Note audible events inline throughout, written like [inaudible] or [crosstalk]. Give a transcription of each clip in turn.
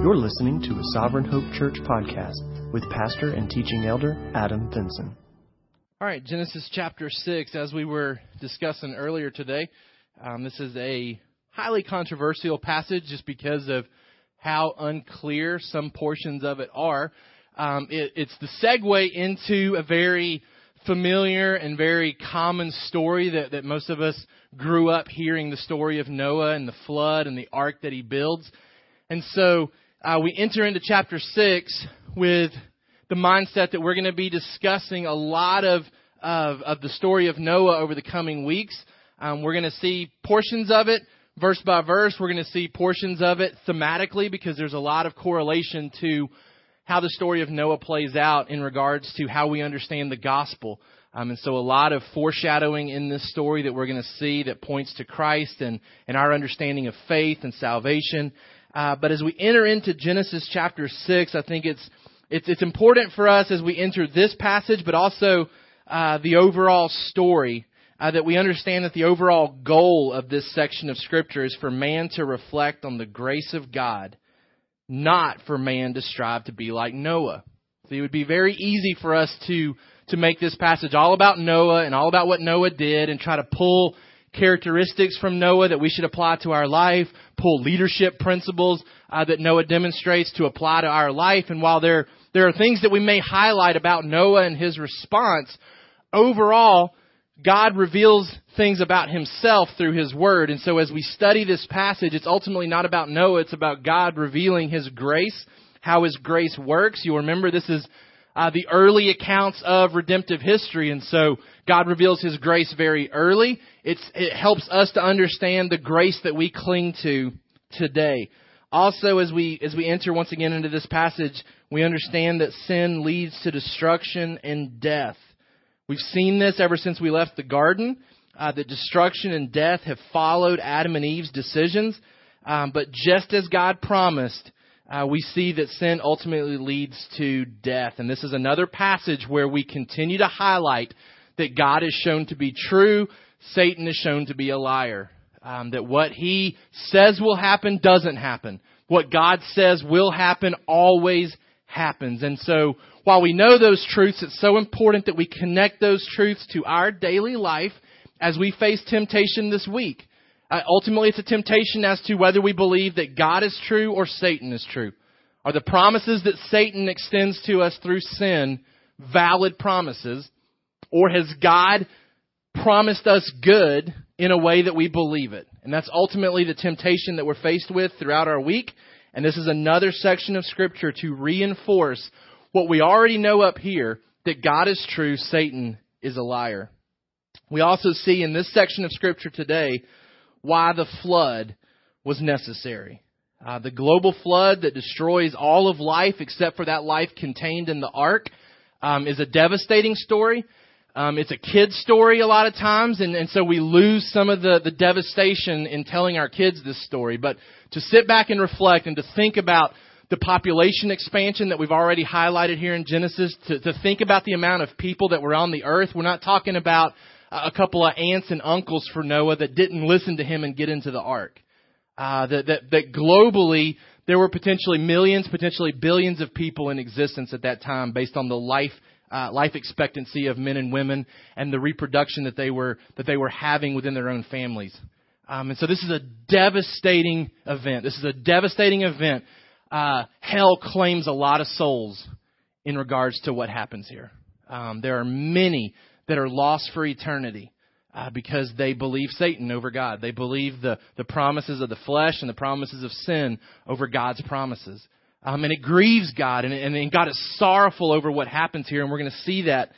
You're listening to a Sovereign Hope Church podcast with pastor and teaching elder Adam Vinson. All right, Genesis chapter 6, as we were discussing earlier today, um, this is a highly controversial passage just because of how unclear some portions of it are. Um, it, it's the segue into a very familiar and very common story that, that most of us grew up hearing the story of Noah and the flood and the ark that he builds. And so uh, we enter into chapter 6 with the mindset that we're going to be discussing a lot of, of, of the story of Noah over the coming weeks. Um, we're going to see portions of it verse by verse. We're going to see portions of it thematically because there's a lot of correlation to how the story of Noah plays out in regards to how we understand the gospel. Um, and so a lot of foreshadowing in this story that we're going to see that points to Christ and, and our understanding of faith and salvation. Uh, but as we enter into Genesis chapter 6, I think it's, it's, it's important for us as we enter this passage, but also uh, the overall story, uh, that we understand that the overall goal of this section of Scripture is for man to reflect on the grace of God, not for man to strive to be like Noah. So it would be very easy for us to, to make this passage all about Noah and all about what Noah did and try to pull characteristics from Noah that we should apply to our life, pull leadership principles uh, that Noah demonstrates to apply to our life. And while there there are things that we may highlight about Noah and his response, overall, God reveals things about himself through his word. And so as we study this passage, it's ultimately not about Noah, it's about God revealing his grace, how his grace works. You'll remember this is uh, the early accounts of redemptive history. And so God reveals His grace very early. It's, it helps us to understand the grace that we cling to today. Also, as we, as we enter once again into this passage, we understand that sin leads to destruction and death. We've seen this ever since we left the garden, uh, that destruction and death have followed Adam and Eve's decisions. Um, but just as God promised, uh, we see that sin ultimately leads to death. And this is another passage where we continue to highlight that God is shown to be true, Satan is shown to be a liar. Um, that what he says will happen doesn't happen. What God says will happen always happens. And so, while we know those truths, it's so important that we connect those truths to our daily life as we face temptation this week. Uh, ultimately, it's a temptation as to whether we believe that God is true or Satan is true. Are the promises that Satan extends to us through sin valid promises? Or has God promised us good in a way that we believe it? And that's ultimately the temptation that we're faced with throughout our week. And this is another section of Scripture to reinforce what we already know up here that God is true, Satan is a liar. We also see in this section of Scripture today why the flood was necessary. Uh, the global flood that destroys all of life except for that life contained in the ark um, is a devastating story. Um, it's a kid's story a lot of times, and, and so we lose some of the, the devastation in telling our kids this story. But to sit back and reflect and to think about the population expansion that we've already highlighted here in Genesis, to, to think about the amount of people that were on the earth, we're not talking about a couple of aunts and uncles for Noah that didn't listen to him and get into the ark. Uh, that, that, that globally there were potentially millions, potentially billions of people in existence at that time based on the life uh, life expectancy of men and women and the reproduction that they were that they were having within their own families. Um, and so this is a devastating event. This is a devastating event. Uh, hell claims a lot of souls in regards to what happens here. Um, there are many that are lost for eternity uh, because they believe Satan over God. They believe the, the promises of the flesh and the promises of sin over God's promises. Um, and it grieves God, and, and, and God is sorrowful over what happens here, and we're going to see that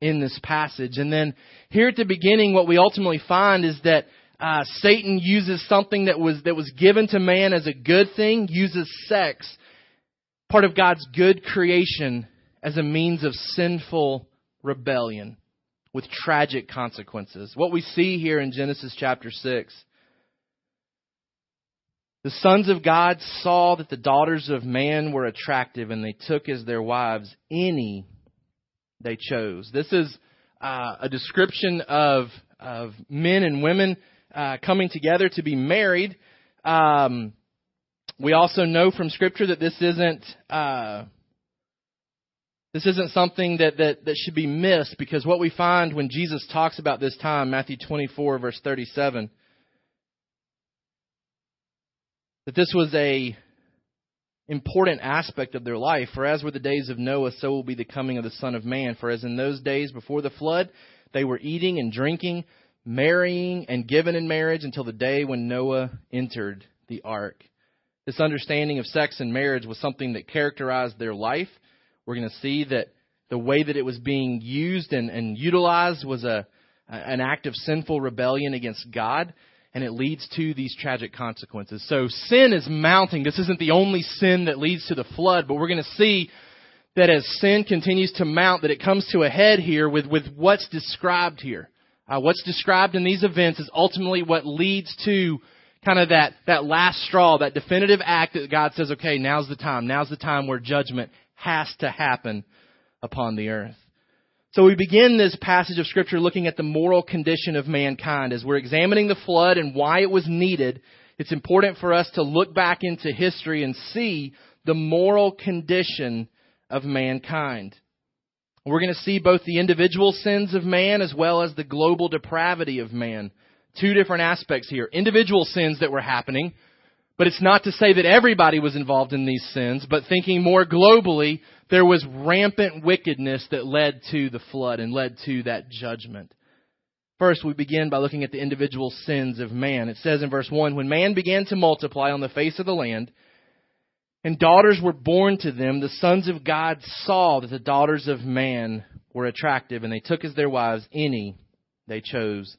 in this passage. And then here at the beginning, what we ultimately find is that uh, Satan uses something that was that was given to man as a good thing, uses sex, part of God's good creation, as a means of sinful rebellion with tragic consequences. What we see here in Genesis chapter 6. The sons of God saw that the daughters of man were attractive, and they took as their wives any they chose. This is uh, a description of, of men and women uh, coming together to be married. Um, We also know from Scripture that this isn't uh, this isn't something that, that, that should be missed because what we find when Jesus talks about this time, Matthew 24, verse 37, that this was a important aspect of their life. For as were the days of Noah, so will be the coming of the Son of Man. For as in those days before the flood, they were eating and drinking, marrying and given in marriage until the day when Noah entered the ark. This understanding of sex and marriage was something that characterized their life. We're going to see that the way that it was being used and, and utilized was a, an act of sinful rebellion against God and it leads to these tragic consequences. So sin is mounting. This isn't the only sin that leads to the flood, but we're going to see that as sin continues to mount, that it comes to a head here with, with what's described here. Uh, what's described in these events is ultimately what leads to kind of that, that last straw, that definitive act that God says, okay, now's the time. Now's the time where judgment has to happen upon the earth. So we begin this passage of scripture looking at the moral condition of mankind. As we're examining the flood and why it was needed, it's important for us to look back into history and see the moral condition of mankind. We're going to see both the individual sins of man as well as the global depravity of man. Two different aspects here. Individual sins that were happening, but it's not to say that everybody was involved in these sins, but thinking more globally, there was rampant wickedness that led to the flood and led to that judgment. First, we begin by looking at the individual sins of man. It says in verse 1 When man began to multiply on the face of the land, and daughters were born to them, the sons of God saw that the daughters of man were attractive, and they took as their wives any they chose.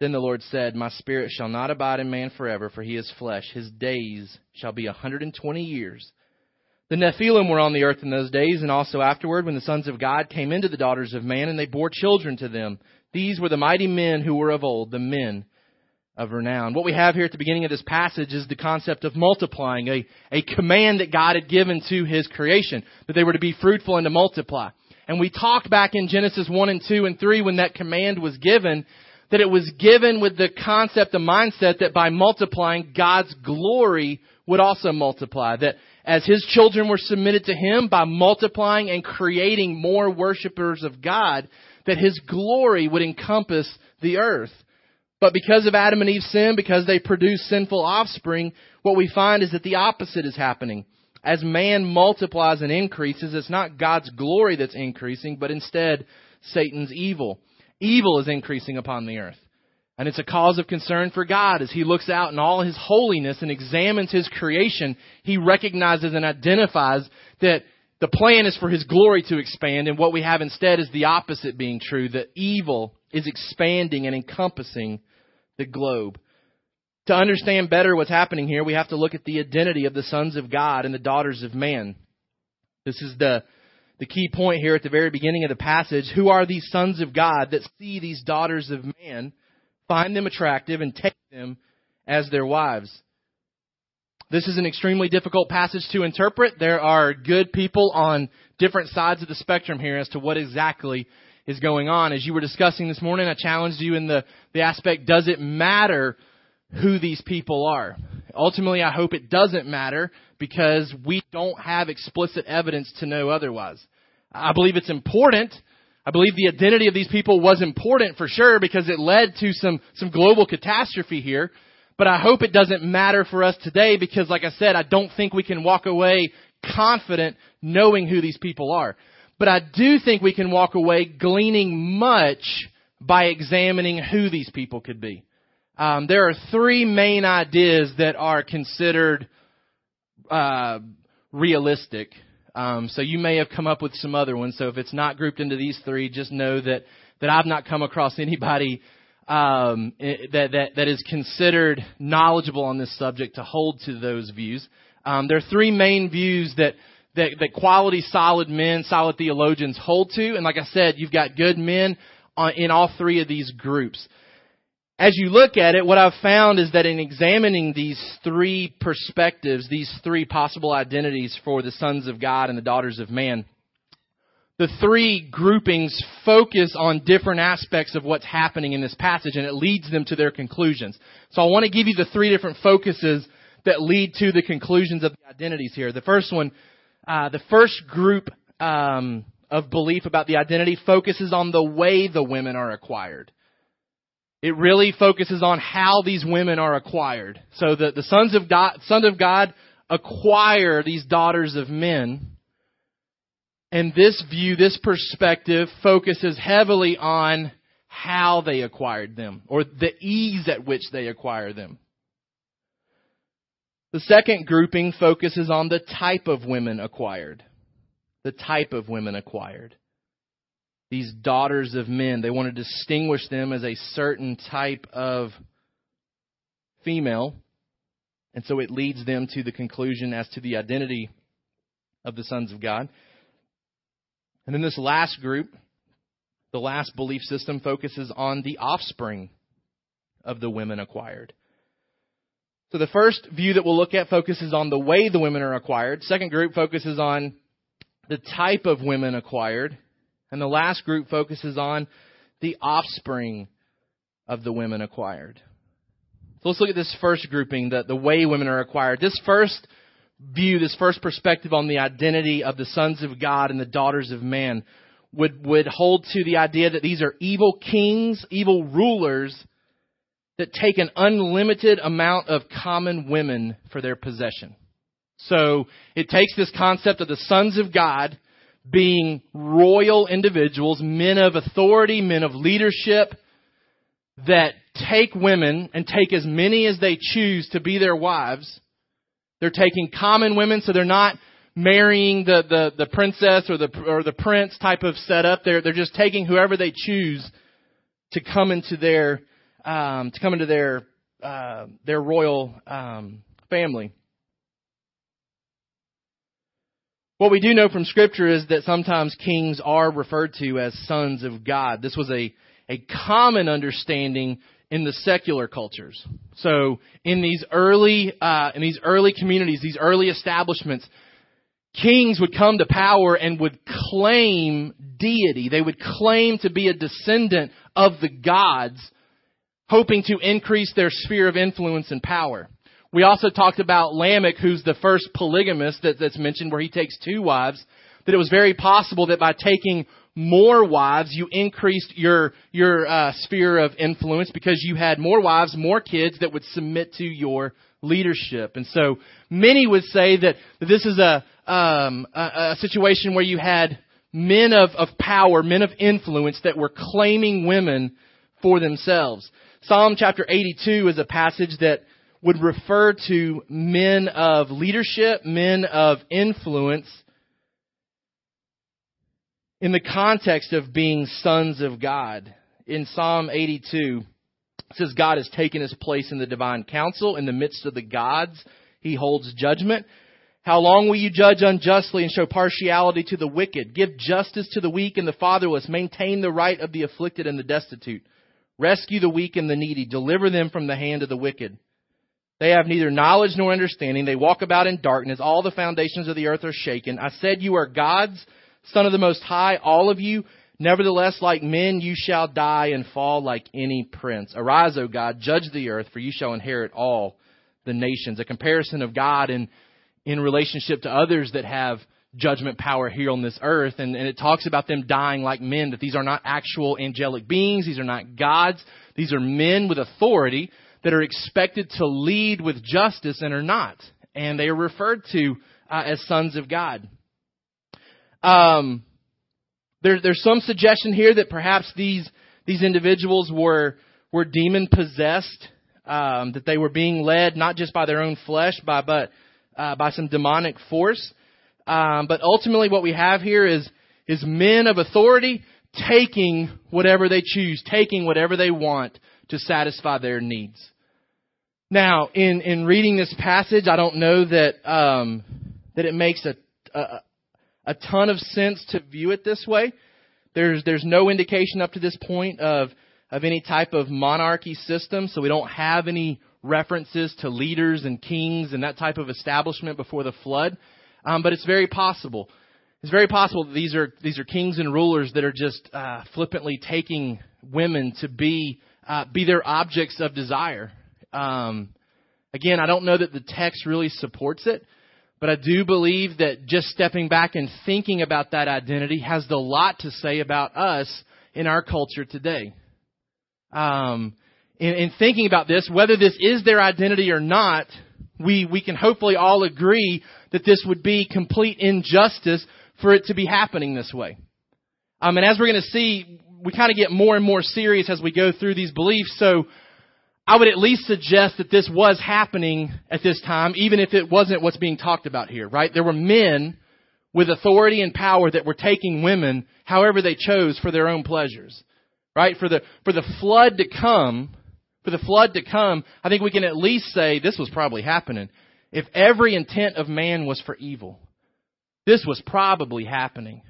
Then the Lord said, My spirit shall not abide in man forever, for he is flesh. His days shall be a hundred and twenty years. The Nephilim were on the earth in those days, and also afterward, when the sons of God came into the daughters of man, and they bore children to them. These were the mighty men who were of old, the men of renown. What we have here at the beginning of this passage is the concept of multiplying, a, a command that God had given to his creation, that they were to be fruitful and to multiply. And we talked back in Genesis 1 and 2 and 3 when that command was given that it was given with the concept, the mindset that by multiplying, God's glory would also multiply. That as His children were submitted to Him by multiplying and creating more worshipers of God, that His glory would encompass the earth. But because of Adam and Eve's sin, because they produce sinful offspring, what we find is that the opposite is happening. As man multiplies and increases, it's not God's glory that's increasing, but instead Satan's evil evil is increasing upon the earth. And it's a cause of concern for God as He looks out in all His holiness and examines His creation. He recognizes and identifies that the plan is for His glory to expand, and what we have instead is the opposite being true that evil is expanding and encompassing the globe. To understand better what's happening here, we have to look at the identity of the sons of God and the daughters of man. This is the the key point here at the very beginning of the passage. Who are these sons of God that see these daughters of man, find them attractive, and take them as their wives? This is an extremely difficult passage to interpret. There are good people on different sides of the spectrum here as to what exactly is going on. As you were discussing this morning, I challenged you in the, the aspect, does it matter who these people are? Ultimately, I hope it doesn't matter because we don't have explicit evidence to know otherwise. I believe it's important. I believe the identity of these people was important for sure because it led to some, some global catastrophe here. But I hope it doesn't matter for us today because, like I said, I don't think we can walk away confident knowing who these people are. But I do think we can walk away gleaning much by examining who these people could be. Um, there are three main ideas that are considered uh, realistic um, so you may have come up with some other ones. So if it's not grouped into these three, just know that that I've not come across [laughs] anybody um, that that that is considered knowledgeable on this subject to hold to those views. Um, there are three main views that. That, that quality, solid men, solid theologians hold to, and like I said, you've got good men on, in all three of these groups as you look at it, what I've found is that in examining these three perspectives, these three possible identities for the sons of God and the daughters of man, the three groupings focus on different aspects of what's happening in this passage and it leads them to their conclusions. So I want to give you the three different focuses that lead to the conclusions of the identities here. The first one, uh, the first group um, of belief about the identity focuses on the way the women are acquired. It really focuses on how these women are acquired. So the, the sons of God, sons of God acquire these daughters of men. And this view, this perspective focuses heavily on how they acquired them or the ease at which they acquire them. The second grouping focuses on the type of women acquired. The type of women acquired. These daughters of men, they want to distinguish them as a certain type of female. And so it leads them to the conclusion as to the identity of the sons of God. And then this last group, the last belief system focuses on the offspring of the women acquired. So the first view that we'll look at focuses on the way the women are acquired. Second group focuses on the type of women acquired. And the last group focuses on the offspring of the women acquired. So let's look at this first grouping, the, the way women are acquired. This first view, this first perspective on the identity of the sons of God and the daughters of man would, would hold to the idea that these are evil kings, evil rulers that take an unlimited amount of common women for their possession. So it takes this concept of the sons of God being royal individuals, men of authority, men of leadership, that take women and take as many as they choose to be their wives. They're taking common women, so they're not marrying the, the, the princess or the, or the prince type of setup. They're, they're just taking whoever they choose to come into their, um, to come into their, uh, their royal, um, family. What we do know from scripture is that sometimes kings are referred to as sons of God. This was a, a common understanding in the secular cultures. So in these early, uh, in these early communities, these early establishments, kings would come to power and would claim deity. They would claim to be a descendant of the gods, hoping to increase their sphere of influence and power. We also talked about Lamech, who's the first polygamist that, that's mentioned, where he takes two wives, that it was very possible that by taking more wives, you increased your your uh, sphere of influence because you had more wives, more kids that would submit to your leadership. And so many would say that this is a um, a, a situation where you had men of, of power, men of influence that were claiming women for themselves. Psalm chapter 82 is a passage that would refer to men of leadership, men of influence, in the context of being sons of God. In Psalm 82, it says, God has taken his place in the divine council. In the midst of the gods, he holds judgment. How long will you judge unjustly and show partiality to the wicked? Give justice to the weak and the fatherless. Maintain the right of the afflicted and the destitute. Rescue the weak and the needy. Deliver them from the hand of the wicked. They have neither knowledge nor understanding. They walk about in darkness. All the foundations of the earth are shaken. I said, You are gods, Son of the Most High, all of you. Nevertheless, like men, you shall die and fall like any prince. Arise, O God, judge the earth, for you shall inherit all the nations. A comparison of God in, in relationship to others that have judgment power here on this earth. And, and it talks about them dying like men, that these are not actual angelic beings. These are not gods. These are men with authority that are expected to lead with justice and are not. And they are referred to uh, as sons of God. Um, there, there's some suggestion here that perhaps these these individuals were were demon possessed, um, that they were being led not just by their own flesh, by but uh, by some demonic force. Um, but ultimately, what we have here is is men of authority taking whatever they choose, taking whatever they want to satisfy their needs. Now, in, in reading this passage, I don't know that um, that it makes a, a a ton of sense to view it this way. There's there's no indication up to this point of of any type of monarchy system, so we don't have any references to leaders and kings and that type of establishment before the flood. Um, but it's very possible. It's very possible that these are these are kings and rulers that are just uh, flippantly taking women to be uh, be their objects of desire. Um, Again, I don't know that the text really supports it, but I do believe that just stepping back and thinking about that identity has a lot to say about us in our culture today. Um, in, in thinking about this, whether this is their identity or not, we, we can hopefully all agree that this would be complete injustice for it to be happening this way. Um, and as we're going to see, we kind of get more and more serious as we go through these beliefs. So I would at least suggest that this was happening at this time, even if it wasn't what's being talked about here, right? There were men with authority and power that were taking women however they chose for their own pleasures, right? For the, for the flood to come, for the flood to come, I think we can at least say this was probably happening. If every intent of man was for evil, this was probably happening.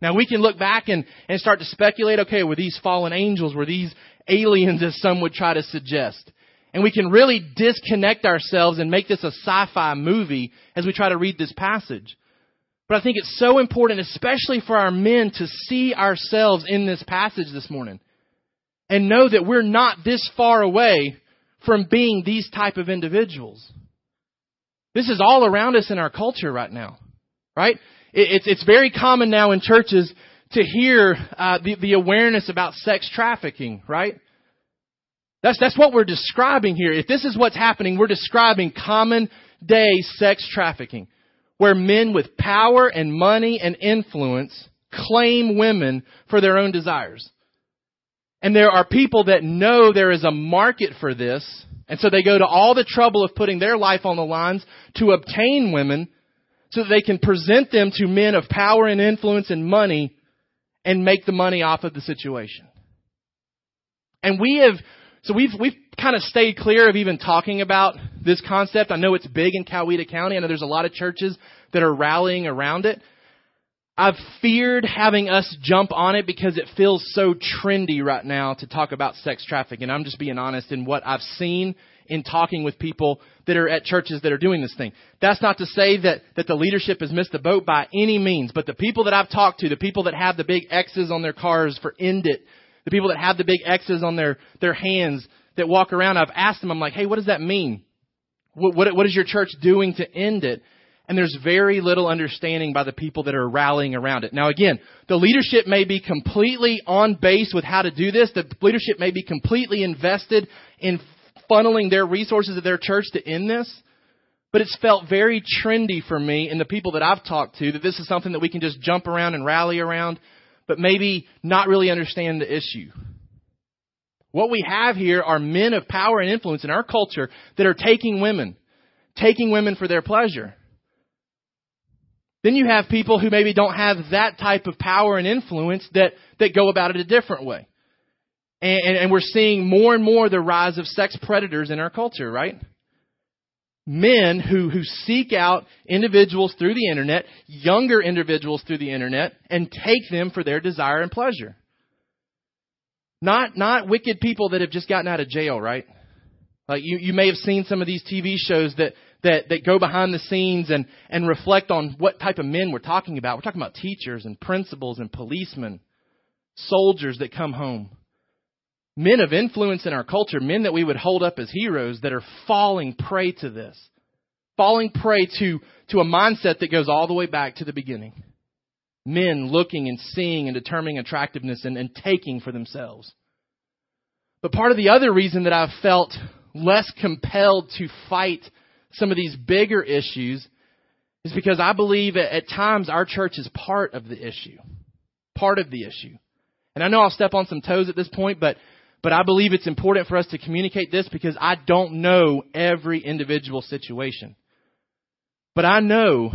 Now we can look back and, and start to speculate, okay, were these fallen angels, were these aliens as some would try to suggest? And we can really disconnect ourselves and make this a sci-fi movie as we try to read this passage. But I think it's so important, especially for our men, to see ourselves in this passage this morning. And know that we're not this far away from being these type of individuals. This is all around us in our culture right now. Right? It's, it's very common now in churches to hear uh, the, the awareness about sex trafficking, right? That's, that's what we're describing here. If this is what's happening, we're describing common day sex trafficking, where men with power and money and influence claim women for their own desires. And there are people that know there is a market for this, and so they go to all the trouble of putting their life on the lines to obtain women so that they can present them to men of power and influence and money and make the money off of the situation. And we have, so we've, we've kind of stayed clear of even talking about this concept. I know it's big in Coweta County. I know there's a lot of churches that are rallying around it. I've feared having us jump on it because it feels so trendy right now to talk about sex trafficking. And I'm just being honest in what I've seen in talking with people that are at churches that are doing this thing. That's not to say that, that the leadership has missed the boat by any means, but the people that I've talked to, the people that have the big X's on their cars for end it, the people that have the big X's on their, their hands that walk around, I've asked them, I'm like, hey, what does that mean? What, what, what is your church doing to end it? And there's very little understanding by the people that are rallying around it. Now again, the leadership may be completely on base with how to do this. The leadership may be completely invested in funneling their resources of their church to end this. But it's felt very trendy for me and the people that I've talked to that this is something that we can just jump around and rally around, but maybe not really understand the issue. What we have here are men of power and influence in our culture that are taking women, taking women for their pleasure. Then you have people who maybe don't have that type of power and influence that, that go about it a different way. And, and, and we're seeing more and more the rise of sex predators in our culture, right? Men who, who seek out individuals through the internet, younger individuals through the internet, and take them for their desire and pleasure. Not, not wicked people that have just gotten out of jail, right? Like you, you may have seen some of these TV shows that, that, that go behind the scenes and, and reflect on what type of men we're talking about. We're talking about teachers and principals and policemen, soldiers that come home men of influence in our culture, men that we would hold up as heroes that are falling prey to this. Falling prey to, to a mindset that goes all the way back to the beginning. Men looking and seeing and determining attractiveness and, and taking for themselves. But part of the other reason that I've felt less compelled to fight some of these bigger issues is because I believe at, at times our church is part of the issue. Part of the issue. And I know I'll step on some toes at this point, but but I believe it's important for us to communicate this because I don't know every individual situation. But I know,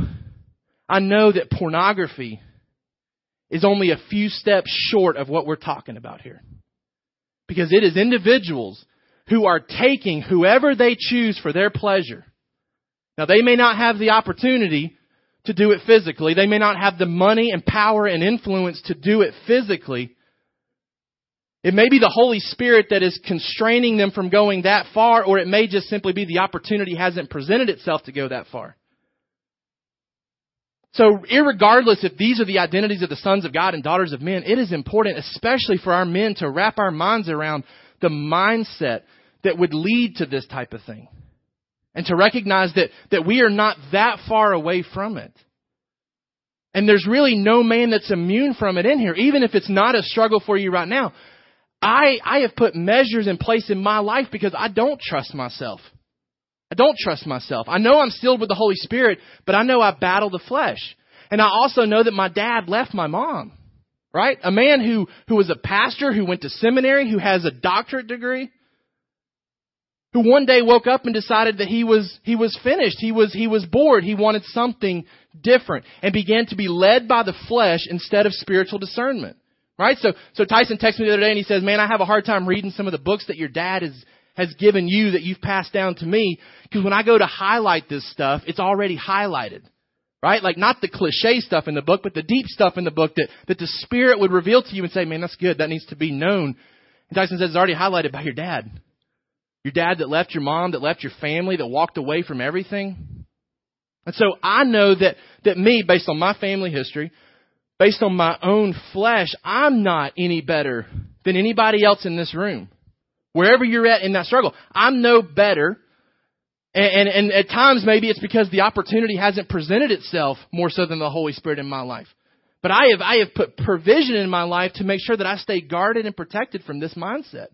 I know that pornography is only a few steps short of what we're talking about here. Because it is individuals who are taking whoever they choose for their pleasure. Now they may not have the opportunity to do it physically. They may not have the money and power and influence to do it physically. It may be the Holy Spirit that is constraining them from going that far, or it may just simply be the opportunity hasn't presented itself to go that far. So, regardless if these are the identities of the sons of God and daughters of men, it is important, especially for our men, to wrap our minds around the mindset that would lead to this type of thing. and to recognize that, that we are not that far away from it. And there's really no man that's immune from it in here, even if it's not a struggle for you right now. I, I have put measures in place in my life because I don't trust myself. I don't trust myself. I know I'm sealed with the Holy Spirit, but I know I battle the flesh. And I also know that my dad left my mom. Right? A man who, who was a pastor, who went to seminary, who has a doctorate degree, who one day woke up and decided that he was, he was finished. He was, he was bored. He wanted something different and began to be led by the flesh instead of spiritual discernment. Right? So, so Tyson texted me the other day and he says, man, I have a hard time reading some of the books that your dad has, has given you that you've passed down to me because when I go to highlight this stuff, it's already highlighted. Right? Like not the cliche stuff in the book, but the deep stuff in the book that, that the Spirit would reveal to you and say, man, that's good. That needs to be known. And Tyson says it's already highlighted by your dad. Your dad that left your mom, that left your family, that walked away from everything. And so I know that, that me, based on my family history, based on my own flesh, I'm not any better than anybody else in this room. Wherever you're at in that struggle, I'm no better. And, and, and at times maybe it's because the opportunity hasn't presented itself more so than the Holy Spirit in my life. But I have, I have put provision in my life to make sure that I stay guarded and protected from this mindset.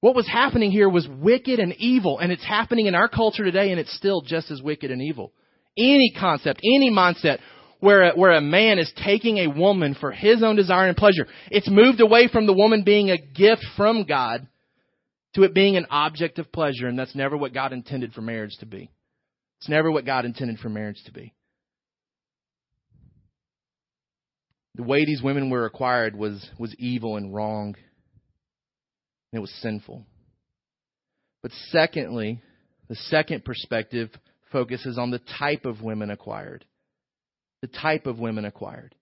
What was happening here was wicked and evil, and it's happening in our culture today, and it's still just as wicked and evil. Any concept, any mindset where a, where a man is taking a woman for his own desire and pleasure, it's moved away from the woman being a gift from God to it being an object of pleasure, and that's never what God intended for marriage to be. It's never what God intended for marriage to be. The way these women were acquired was, was evil and wrong and it was sinful. But secondly, the second perspective focuses on the type of women acquired. The type of women acquired.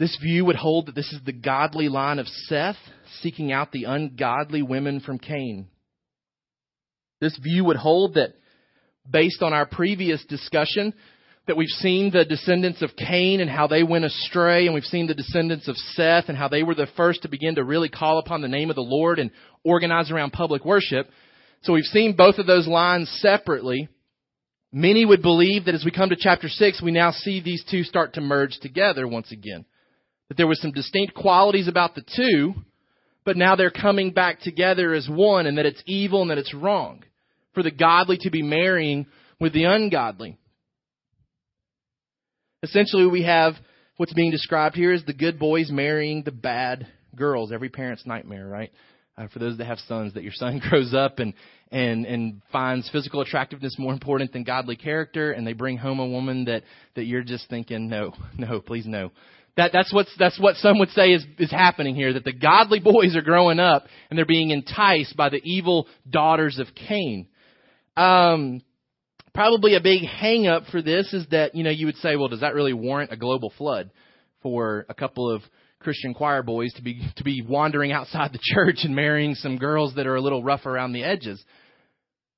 This view would hold that this is the godly line of Seth seeking out the ungodly women from Cain. This view would hold that based on our previous discussion, that we've seen the descendants of Cain and how they went astray, and we've seen the descendants of Seth and how they were the first to begin to really call upon the name of the Lord and organize around public worship. So we've seen both of those lines separately. Many would believe that as we come to chapter 6, we now see these two start to merge together once again. That there was some distinct qualities about the two, but now they're coming back together as one, and that it's evil and that it's wrong for the godly to be marrying with the ungodly. Essentially, we have what's being described here is the good boys marrying the bad girls. Every parent's nightmare, right? Uh, for those that have sons, that your son [laughs] grows up and and and finds physical attractiveness more important than godly character, and they bring home a woman that that you're just thinking, no, [laughs] no, please no. That that's what's that's what some would say is is happening here. That the godly [laughs] boys are growing up and they're being enticed by the evil daughters of Cain. Um, probably a big hang up for this is that, you know, you would say, well, does that really warrant a global flood for a couple of Christian choir boys to be to be wandering outside the church and marrying some girls that are a little rough around the edges?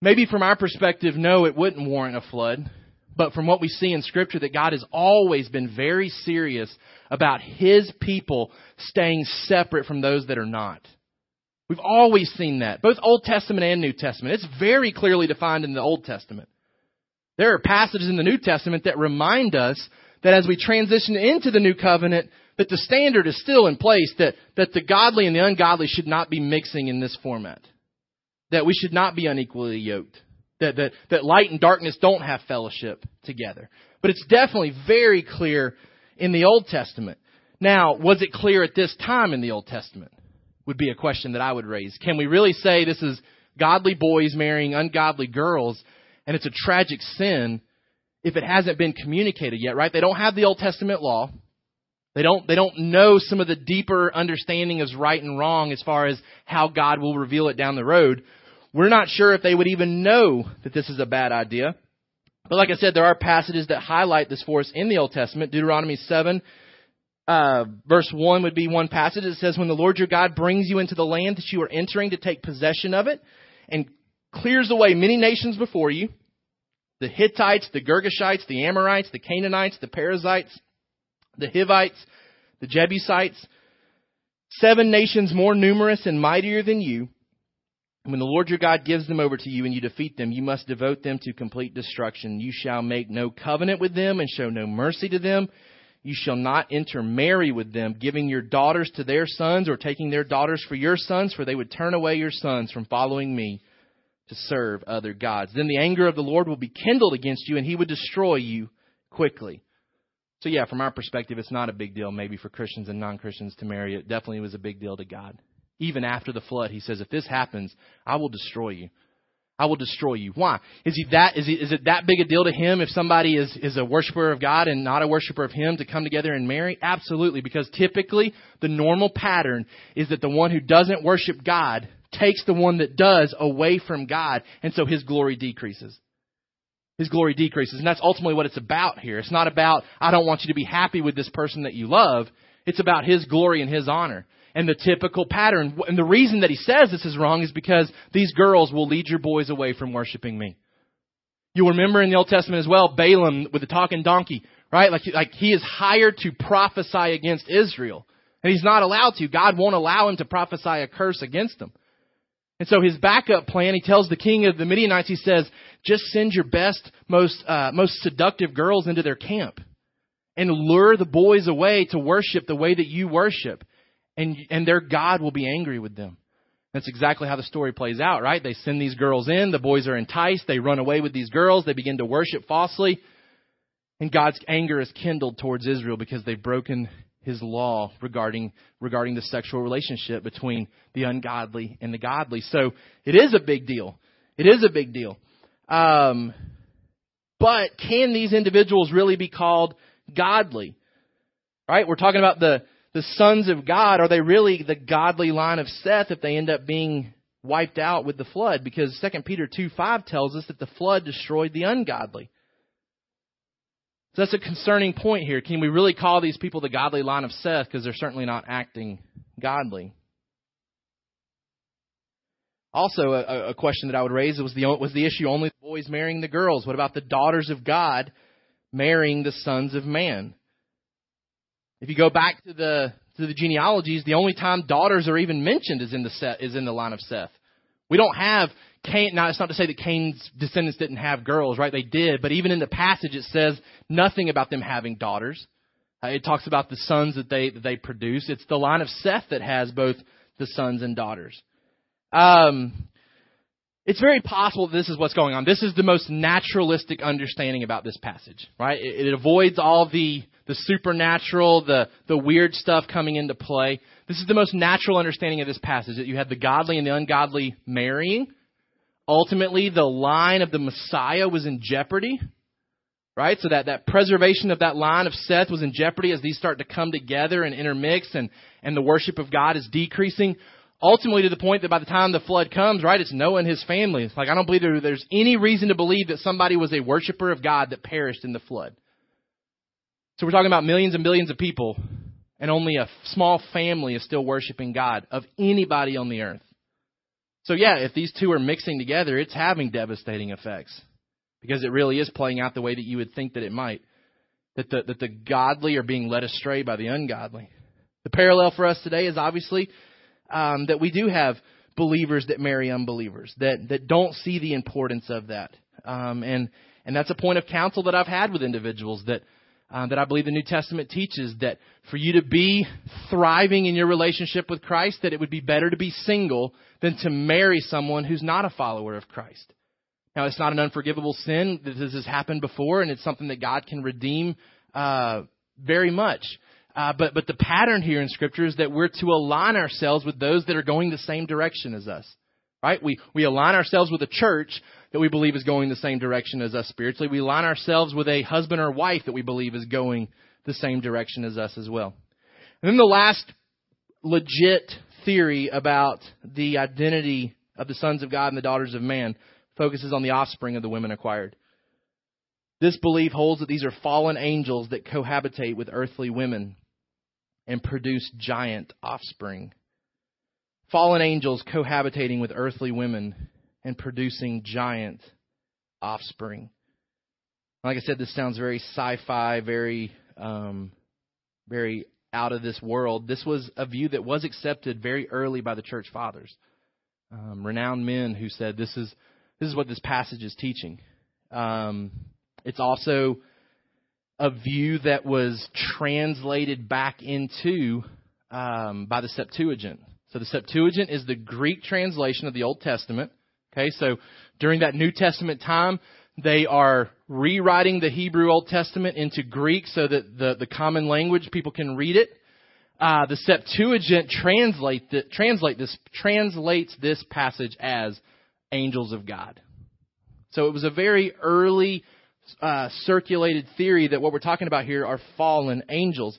Maybe from our perspective, no, it wouldn't warrant a flood. But from what we see in Scripture, that God has always been very serious about His people staying separate from those that are not. We've always seen that, both Old Testament and New Testament. It's very clearly defined in the Old Testament. There are passages in the New Testament that remind us that as we transition into the new covenant, that the standard is still in place, that, that the godly and the ungodly should not be mixing in this format. That we should not be unequally yoked. That, that, that light and darkness don't have fellowship together. But it's definitely very clear in the Old Testament. Now, was it clear at this time in the Old Testament? Would be a question that I would raise. Can we really say this is godly boys marrying ungodly girls and it's a tragic sin if it hasn't been communicated yet, right? They don't have the Old Testament law. They don't, they don't know some of the deeper understanding of right and wrong as far as how God will reveal it down the road. We're not sure if they would even know that this is a bad idea. But like I said, there are passages that highlight this for us in the Old Testament. Deuteronomy 7, uh, verse 1 would be one passage. It says, When the Lord your God brings you into the land that you are entering to take possession of it, and clears away many nations before you, the Hittites, the Girgashites, the Amorites, the Canaanites, the Perizzites, the Hivites, the Jebusites, seven nations more numerous and mightier than you, When the Lord your God gives them over to you and you defeat them, you must devote them to complete destruction. You shall make no covenant with them and show no mercy to them. You shall not intermarry with them, giving your daughters to their sons or taking their daughters for your sons, for they would turn away your sons from following me to serve other gods. Then the anger of the Lord will be kindled against you and he would destroy you quickly. So yeah, from our perspective, it's not a big deal maybe for Christians and non-Christians to marry. It definitely was a big deal to God even after the flood. He says, if this happens, I will destroy you. I will destroy you. Why? Is he that is he is it that big a deal to him if somebody is is a worshiper of God and not a worshiper of him to come together and marry? Absolutely, because typically the normal pattern is that the one who doesn't worship God takes the one that does away from God, and so his glory decreases. His glory decreases, and that's ultimately what it's about here. It's not about I don't want you to be happy with this person that you love. It's about his glory and his honor and the typical pattern. And the reason that he says this is wrong is because these girls will lead your boys away from worshiping me. You'll remember in the Old Testament as well, Balaam with the talking donkey, right? Like, like he is hired to prophesy against Israel. And he's not allowed to. God won't allow him to prophesy a curse against them. And so his backup plan, he tells the king of the Midianites, he says, just send your best, most, uh, most seductive girls into their camp and lure the boys away to worship the way that you worship and, and their God will be angry with them. That's exactly how the story plays out, right? They send these girls in, the boys are enticed, they run away with these girls, they begin to worship falsely, and God's anger is kindled towards Israel because they've broken his law regarding regarding the sexual relationship between the ungodly and the godly. So it is a big deal. It is a big deal. Um, but can these individuals really be called godly? Right? We're talking about the the sons of God, are they really the godly line of Seth if they end up being wiped out with the flood? Because 2 Peter 2 5 tells us that the flood destroyed the ungodly. So that's a concerning point here. Can we really call these people the godly line of Seth? Because they're certainly not acting godly. Also, a, a, question that I would raise was the was the issue only the boys marrying the girls? What about the daughters of God marrying the sons of man? If you go back to the to the genealogies, the only time daughters are even mentioned is in the set is in the line of Seth. We don't have Cain. Now, it's not to say that Cain's descendants didn't have girls, right? They did, but even in the passage, it says nothing about them having daughters. Uh, it talks about the sons that they that they produce. It's the line of Seth that has both the sons and daughters. Um, it's very possible that this is what's going on. This is the most naturalistic understanding about this passage, right? It, it avoids all the the supernatural, the, the weird stuff coming into play. This is the most natural understanding of this passage that you have the godly and the ungodly marrying. Ultimately, the line of the Messiah was in jeopardy. Right? So that, that preservation of that line of Seth was in jeopardy as these start to come together and intermix and, and the worship of God is decreasing. Ultimately to the point that by the time the flood comes, right, it's Noah and his family. It's like I don't believe there, there's any reason to believe that somebody was a worshiper of God that perished in the flood. So we're talking about millions and millions of people, and only a small family is still worshiping God of anybody on the earth. So, yeah, if these two are mixing together, it's having devastating effects because it really is playing out the way that you would think that it might. That the, that the godly are being led astray by the ungodly. The parallel for us today is obviously um, that we do have believers that marry unbelievers, that, that don't see the importance of that. Um, and, and that's a point of counsel that I've had with individuals that uh, that I believe the New Testament teaches that for you to be thriving in your relationship with Christ, that it would be better to be single than to marry someone who's not a follower of Christ. Now, it's not an unforgivable sin. This has happened before, and it's something that God can redeem uh, very much. Uh, but but the pattern here in Scripture is that we're to align ourselves with those that are going the same direction as us. Right? We we align ourselves with a church that we believe is going the same direction as us spiritually. We align ourselves with a husband or wife that we believe is going the same direction as us as well. And then the last legit theory about the identity of the sons of God and the daughters of man focuses on the offspring of the women acquired. This belief holds that these are fallen angels that cohabitate with earthly women and produce giant offspring. Fallen angels cohabitating with earthly women and producing giant offspring. Like I said, this sounds very sci-fi, very, um, very out of this world. This was a view that was accepted very early by the church fathers. um, renowned men who said this is this is what this passage is teaching. Um, it's also a view that was translated back into um, by the Septuagint. So the Septuagint is the Greek translation of the Old Testament. Okay, so during that New Testament time, they are rewriting the Hebrew Old Testament into Greek so that the, the common language people can read it. Uh, the Septuagint translate the, translate this translates this passage as angels of God. So it was a very early uh, circulated theory that what we're talking about here are fallen angels.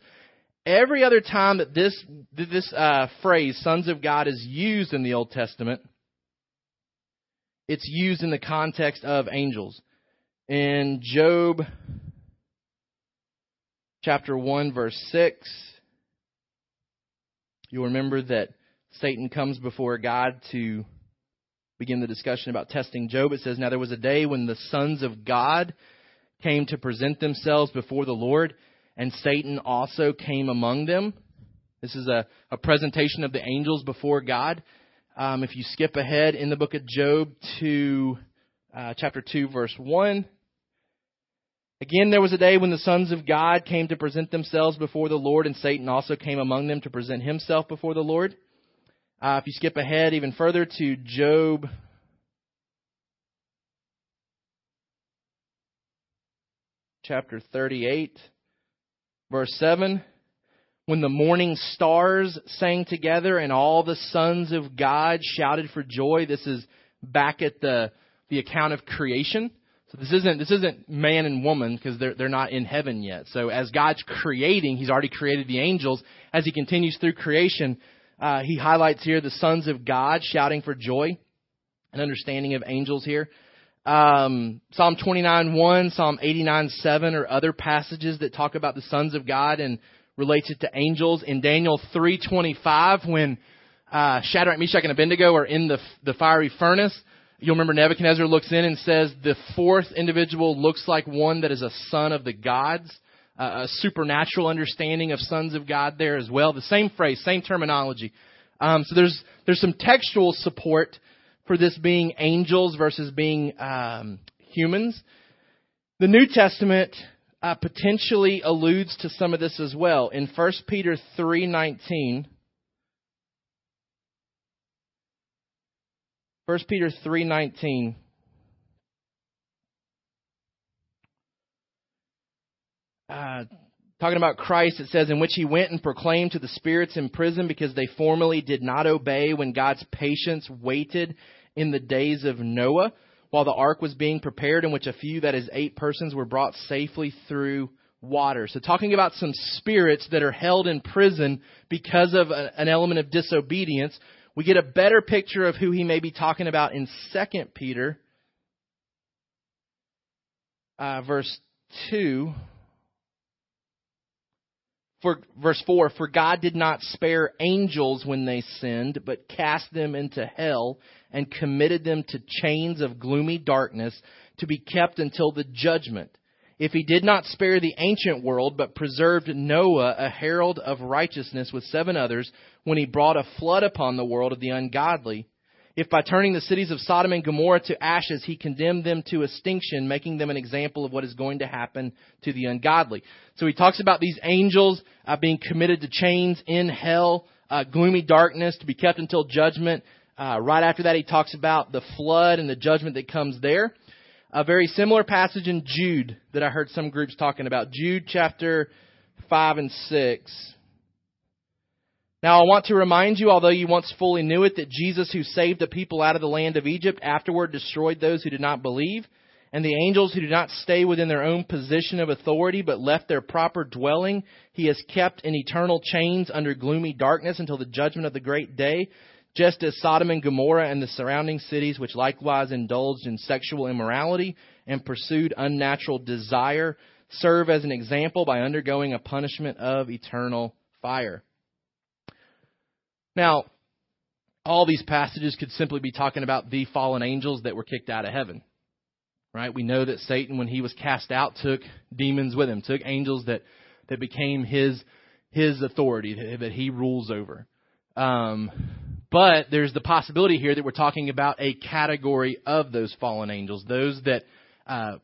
Every other time that this this uh, phrase "sons of God" is used in the Old Testament, it's used in the context of angels. In Job chapter 1 verse 6, you'll remember that Satan comes before God to begin the discussion about testing Job. It says, Now there was a day when the sons of God came to present themselves before the Lord, and Satan also came among them. This is a, a presentation of the angels before God. Um, if you skip ahead in the book of Job to uh, chapter 2, verse 1, Again, there was a day when the sons of God came to present themselves before the Lord, and Satan also came among them to present himself before the Lord. Uh, if you skip ahead even further to Job chapter 38, verse 7, when the morning stars sang together and all the sons of God shouted for joy, this is back at the, the account of creation. So this isn't this isn't man and woman because they're they're not in heaven yet. So as God's creating, He's already created the angels. As He continues through creation, uh, He highlights here the sons of God shouting for joy, an understanding of angels here. Um, Psalm 29:1, Psalm 89:7 or other passages that talk about the sons of God and relates it to angels. In Daniel 3:25, when uh, Shadrach, Meshach, and Abednego are in the the fiery furnace. You'll remember Nebuchadnezzar looks in and says the fourth individual looks like one that is a son of the gods, uh, a supernatural understanding of sons of God there as well. The same phrase, same terminology. Um, so there's there's some textual support for this being angels versus being um, humans. The New Testament uh, potentially alludes to some of this as well. In 1 Peter 3:19, 1 Peter 3:19 uh, talking about Christ it says in which he went and proclaimed to the spirits in prison because they formerly did not obey when God's patience waited in the days of Noah while the ark was being prepared in which a few that is 8 persons were brought safely through water. So talking about some spirits that are held in prison because of a, an element of disobedience we get a better picture of who he may be talking about in 2 Peter, uh, verse 2. For verse 4, for God did not spare angels when they sinned, but cast them into hell and committed them to chains of gloomy darkness to be kept until the judgment. If he did not spare the ancient world, but preserved Noah, a herald of righteousness, with seven others, when he brought a flood upon the world of the ungodly, if by turning the cities of Sodom and Gomorrah to ashes, he condemned them to extinction, making them an example of what is going to happen to the ungodly. So he talks about these angels uh, being committed to chains in hell, uh, gloomy darkness, to be kept until judgment. Uh, right after that, he talks about the flood and the judgment that comes there a very similar passage in Jude that I heard some groups talking about. Jude chapter 5 and 6. Now I want to remind you, although you once fully knew it, that Jesus who saved the people out of the land of Egypt afterward destroyed those who did not believe, and the angels who did not stay within their own position of authority but left their proper dwelling, he has kept in eternal chains under gloomy darkness until the judgment of the great day just as Sodom and Gomorrah and the surrounding cities, which likewise indulged in sexual immorality and pursued unnatural desire, serve as an example by undergoing a punishment of eternal fire. Now, all these passages could simply be talking about the fallen angels that were kicked out of heaven. Right? We know that Satan, when he was cast out, took demons with him, took angels that, that became his, his authority, that he rules over. Um, But there's the possibility here that we're talking about a category of those fallen angels, those that uh,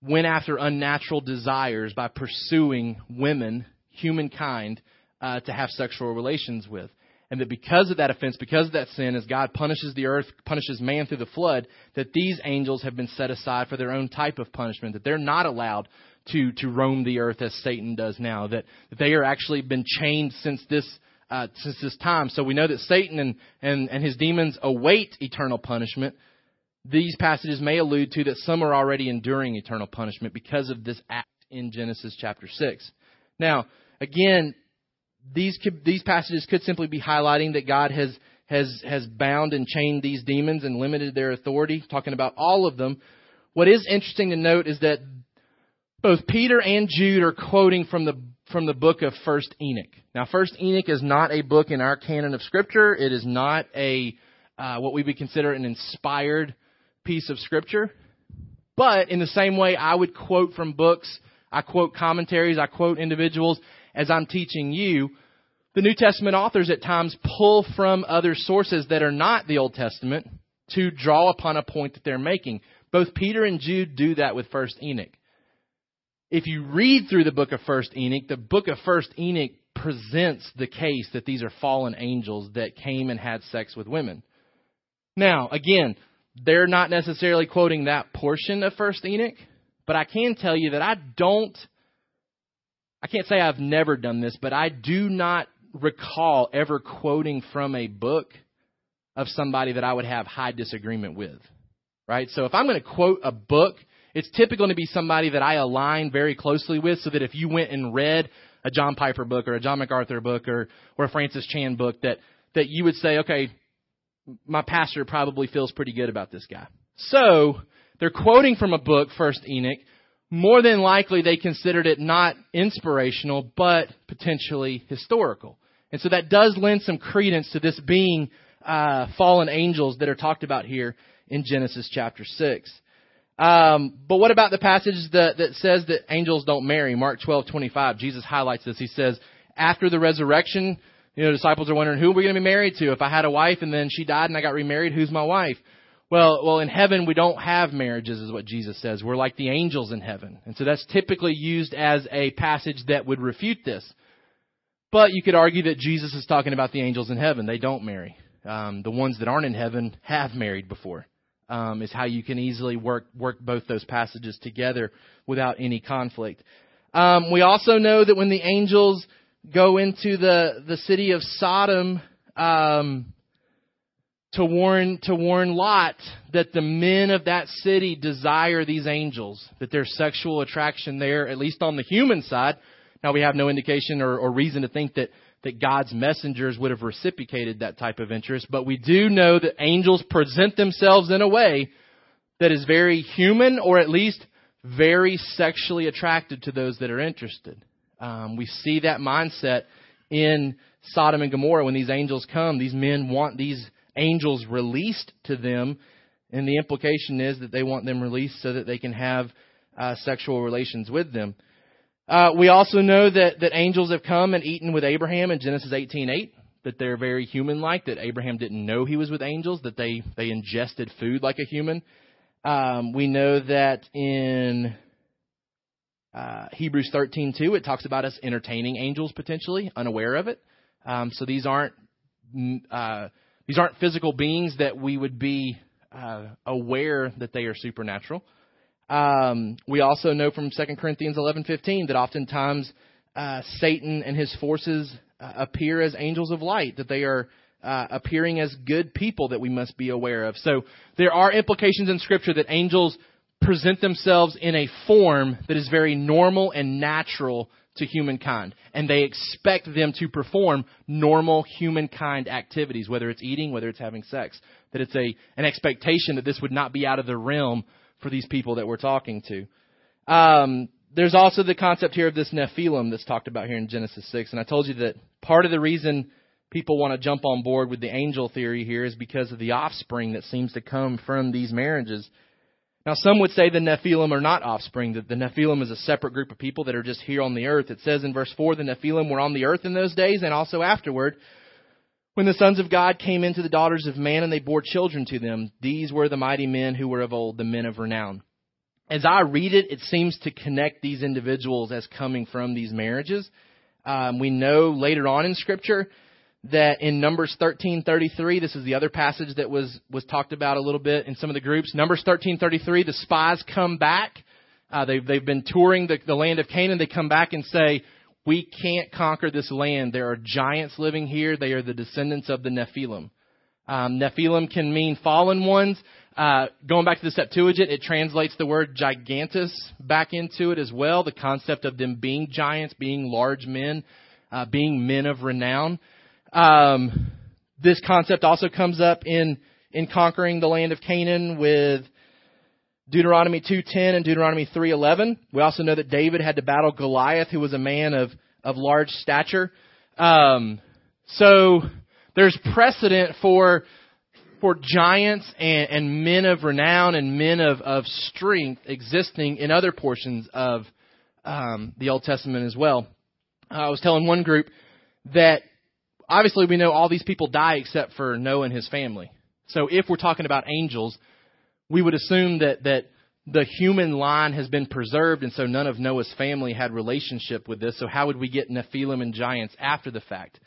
went after unnatural desires by pursuing women, humankind, uh, to have sexual relations with. And that because of that offense, because of that sin, as God punishes the earth, punishes man through the flood, that these angels have been set aside for their own type of punishment, that they're not allowed to, to roam the earth as Satan does now, that, that they are actually been chained since this, uh, since this time. So we know that Satan and, and, and his demons await eternal punishment. These passages may allude to that some are already enduring eternal punishment because of this act in Genesis chapter 6. Now, again, these these passages could simply be highlighting that God has has has bound and chained these demons and limited their authority, talking about all of them. What is interesting to note is that both Peter and Jude are quoting from the from the book of First Enoch. Now, First Enoch is not a book in our canon of Scripture. It is not a uh, what we would consider an inspired piece of Scripture. But in the same way, I would quote from books. I quote commentaries. I quote individuals as I'm teaching you, the New Testament authors at times pull from other sources that are not the Old Testament to draw upon a point that they're making. Both Peter and Jude do that with First Enoch. If you read through the book of First Enoch, the book of First Enoch presents the case that these are fallen angels that came and had sex with women. Now, again, they're not necessarily quoting that portion of First Enoch, but I can tell you that I don't I can't say I've never done this, but I do not recall ever quoting from a book of somebody that I would have high disagreement with. Right? So if I'm going to quote a book, it's typically going to be somebody that I align very closely with so that if you went and read a John Piper book or a John MacArthur book or, or a Francis Chan book that, that you would say, okay, my pastor probably feels pretty good about this guy. So they're quoting from a book, First Enoch, more than likely they considered it not inspirational, but potentially historical. And so that does lend some credence to this being uh, fallen angels that are talked about here in Genesis chapter 6. Um, but what about the passage that, that says that angels don't marry? Mark 12, 25. Jesus highlights this. He says, after the resurrection, you know, disciples are wondering, who are we going to be married to? If I had a wife and then she died and I got remarried, who's my wife? Well, well, in heaven we don't have marriages, is what Jesus says. We're like the angels in heaven, and so that's typically used as a passage that would refute this. But you could argue that Jesus is talking about the angels in heaven. They don't marry. Um, the ones that aren't in heaven have married before. Um, is how you can easily work work both those passages together without any conflict. Um, we also know that when the angels go into the the city of Sodom, um, to warn to warn Lot that the men of that city desire these angels, that there's sexual attraction there, at least on the human side. Now we have no indication or, or reason to think that that God's messengers would have reciprocated that type of interest, but we do know that angels present themselves in a way that is very human, or at least very sexually attracted to those that are interested. Um, we see that mindset in Sodom and Gomorrah when these angels come. These men want these angels released to them, and the implication is that they want them released so that they can have uh, sexual relations with them. Uh, we also know that, that angels have come and eaten with Abraham in Genesis 18:8. That they're very human-like. That Abraham didn't know he was with angels. That they they ingested food like a human. Um, we know that in uh, Hebrews 13:2, it talks about us entertaining angels potentially, unaware of it. Um, so these aren't mm, uh, these aren't physical beings that we would be uh, aware that they are supernatural. Um, we also know from 2 Corinthians 11:15 that oftentimes uh, Satan and his forces uh, appear as angels of light, that they are uh, appearing as good people that we must be aware of. So there are implications in Scripture that angels present themselves in a form that is very normal and natural to humankind. And they expect them to perform normal humankind activities, whether it's eating, whether it's having sex. That it's a, an expectation that this would not be out of the realm for these people that we're talking to. Um, there's also the concept here of this Nephilim that's talked about here in Genesis 6. And I told you that part of the reason people want to jump on board with the angel theory here is because of the offspring that seems to come from these marriages. Now, some would say the Nephilim are not offspring, that the Nephilim is a separate group of people that are just here on the earth. It says in verse 4 the Nephilim were on the earth in those days and also afterward. When the sons of God came into the daughters of man and they bore children to them, these were the mighty men who were of old, the men of renown. As I read it, it seems to connect these individuals as coming from these marriages. Um, we know later on in Scripture that in Numbers 13:33, this is the other passage that was was talked about a little bit in some of the groups. Numbers 13:33, the spies come back. Uh, they've they've been touring the, the land of Canaan. They come back and say, "We can't conquer this land. There are giants living here. They are the descendants of the Nephilim." Um, Nephilim can mean fallen ones. Uh, going back to the Septuagint, it translates the word gigantus back into it as well. The concept of them being giants, being large men, uh, being men of renown. Um, this concept also comes up in in conquering the land of Canaan with Deuteronomy 2:10 and Deuteronomy 3:11. We also know that David had to battle Goliath, who was a man of of large stature. Um, so there's precedent for for giants and, and men of renown and men of, of strength existing in other portions of um, the Old Testament as well. I was telling one group that obviously we know all these people die except for Noah and his family. So if we're talking about angels, we would assume that that the human line has been preserved, and so none of Noah's family had relationship with this. So how would we get Nephilim and giants after the fact?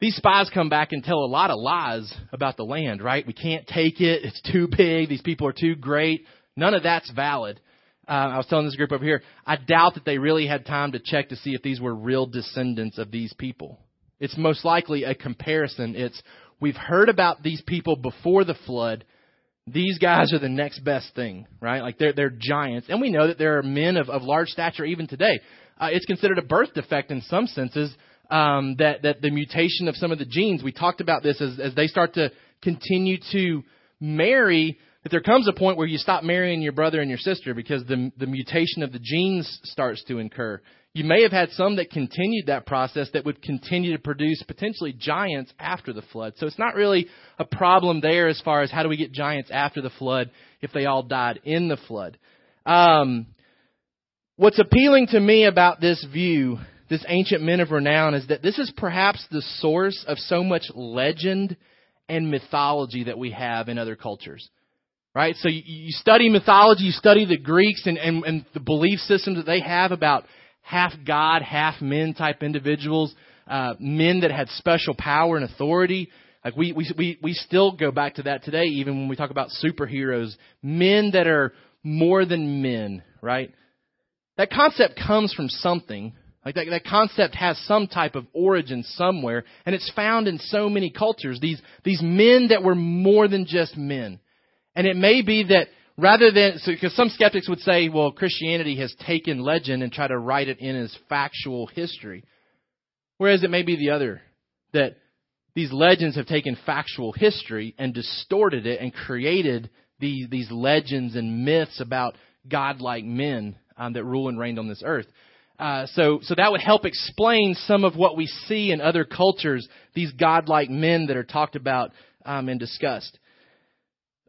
These spies come back and tell a lot of lies about the land, right? We can't take it. It's too big. These people are too great. None of that's valid. Uh, I was telling this group over here, I doubt that they really had time to check to see if these were real descendants of these people. It's most likely a comparison. It's we've heard about these people before the flood. These guys are the next best thing, right? Like they're they're giants, and we know that there are men of, of large stature even today. Uh, it's considered a birth defect in some senses um, that that the mutation of some of the genes. We talked about this as as they start to continue to marry. That there comes a point where you stop marrying your brother and your sister because the the mutation of the genes starts to incur. You may have had some that continued that process that would continue to produce potentially giants after the flood. So it's not really a problem there as far as how do we get giants after the flood if they all died in the flood. Um, what's appealing to me about this view, this ancient men of renown, is that this is perhaps the source of so much legend and mythology that we have in other cultures right? So you, you, study mythology, you study the Greeks and, and, and the belief systems that they have about half God, half men type individuals, uh, men that had special power and authority. Like we, we, we, we still go back to that today, even when we talk about superheroes, men that are more than men, right? That concept comes from something. Like that, that concept has some type of origin somewhere, and it's found in so many cultures. These, these men that were more than just men. And it may be that rather than because so, some skeptics would say, well, Christianity has taken legend and tried to write it in as factual history, whereas it may be the other that these legends have taken factual history and distorted it and created these these legends and myths about godlike men um, that rule and reigned on this earth. Uh, so, so that would help explain some of what we see in other cultures, these godlike men that are talked about um, and discussed.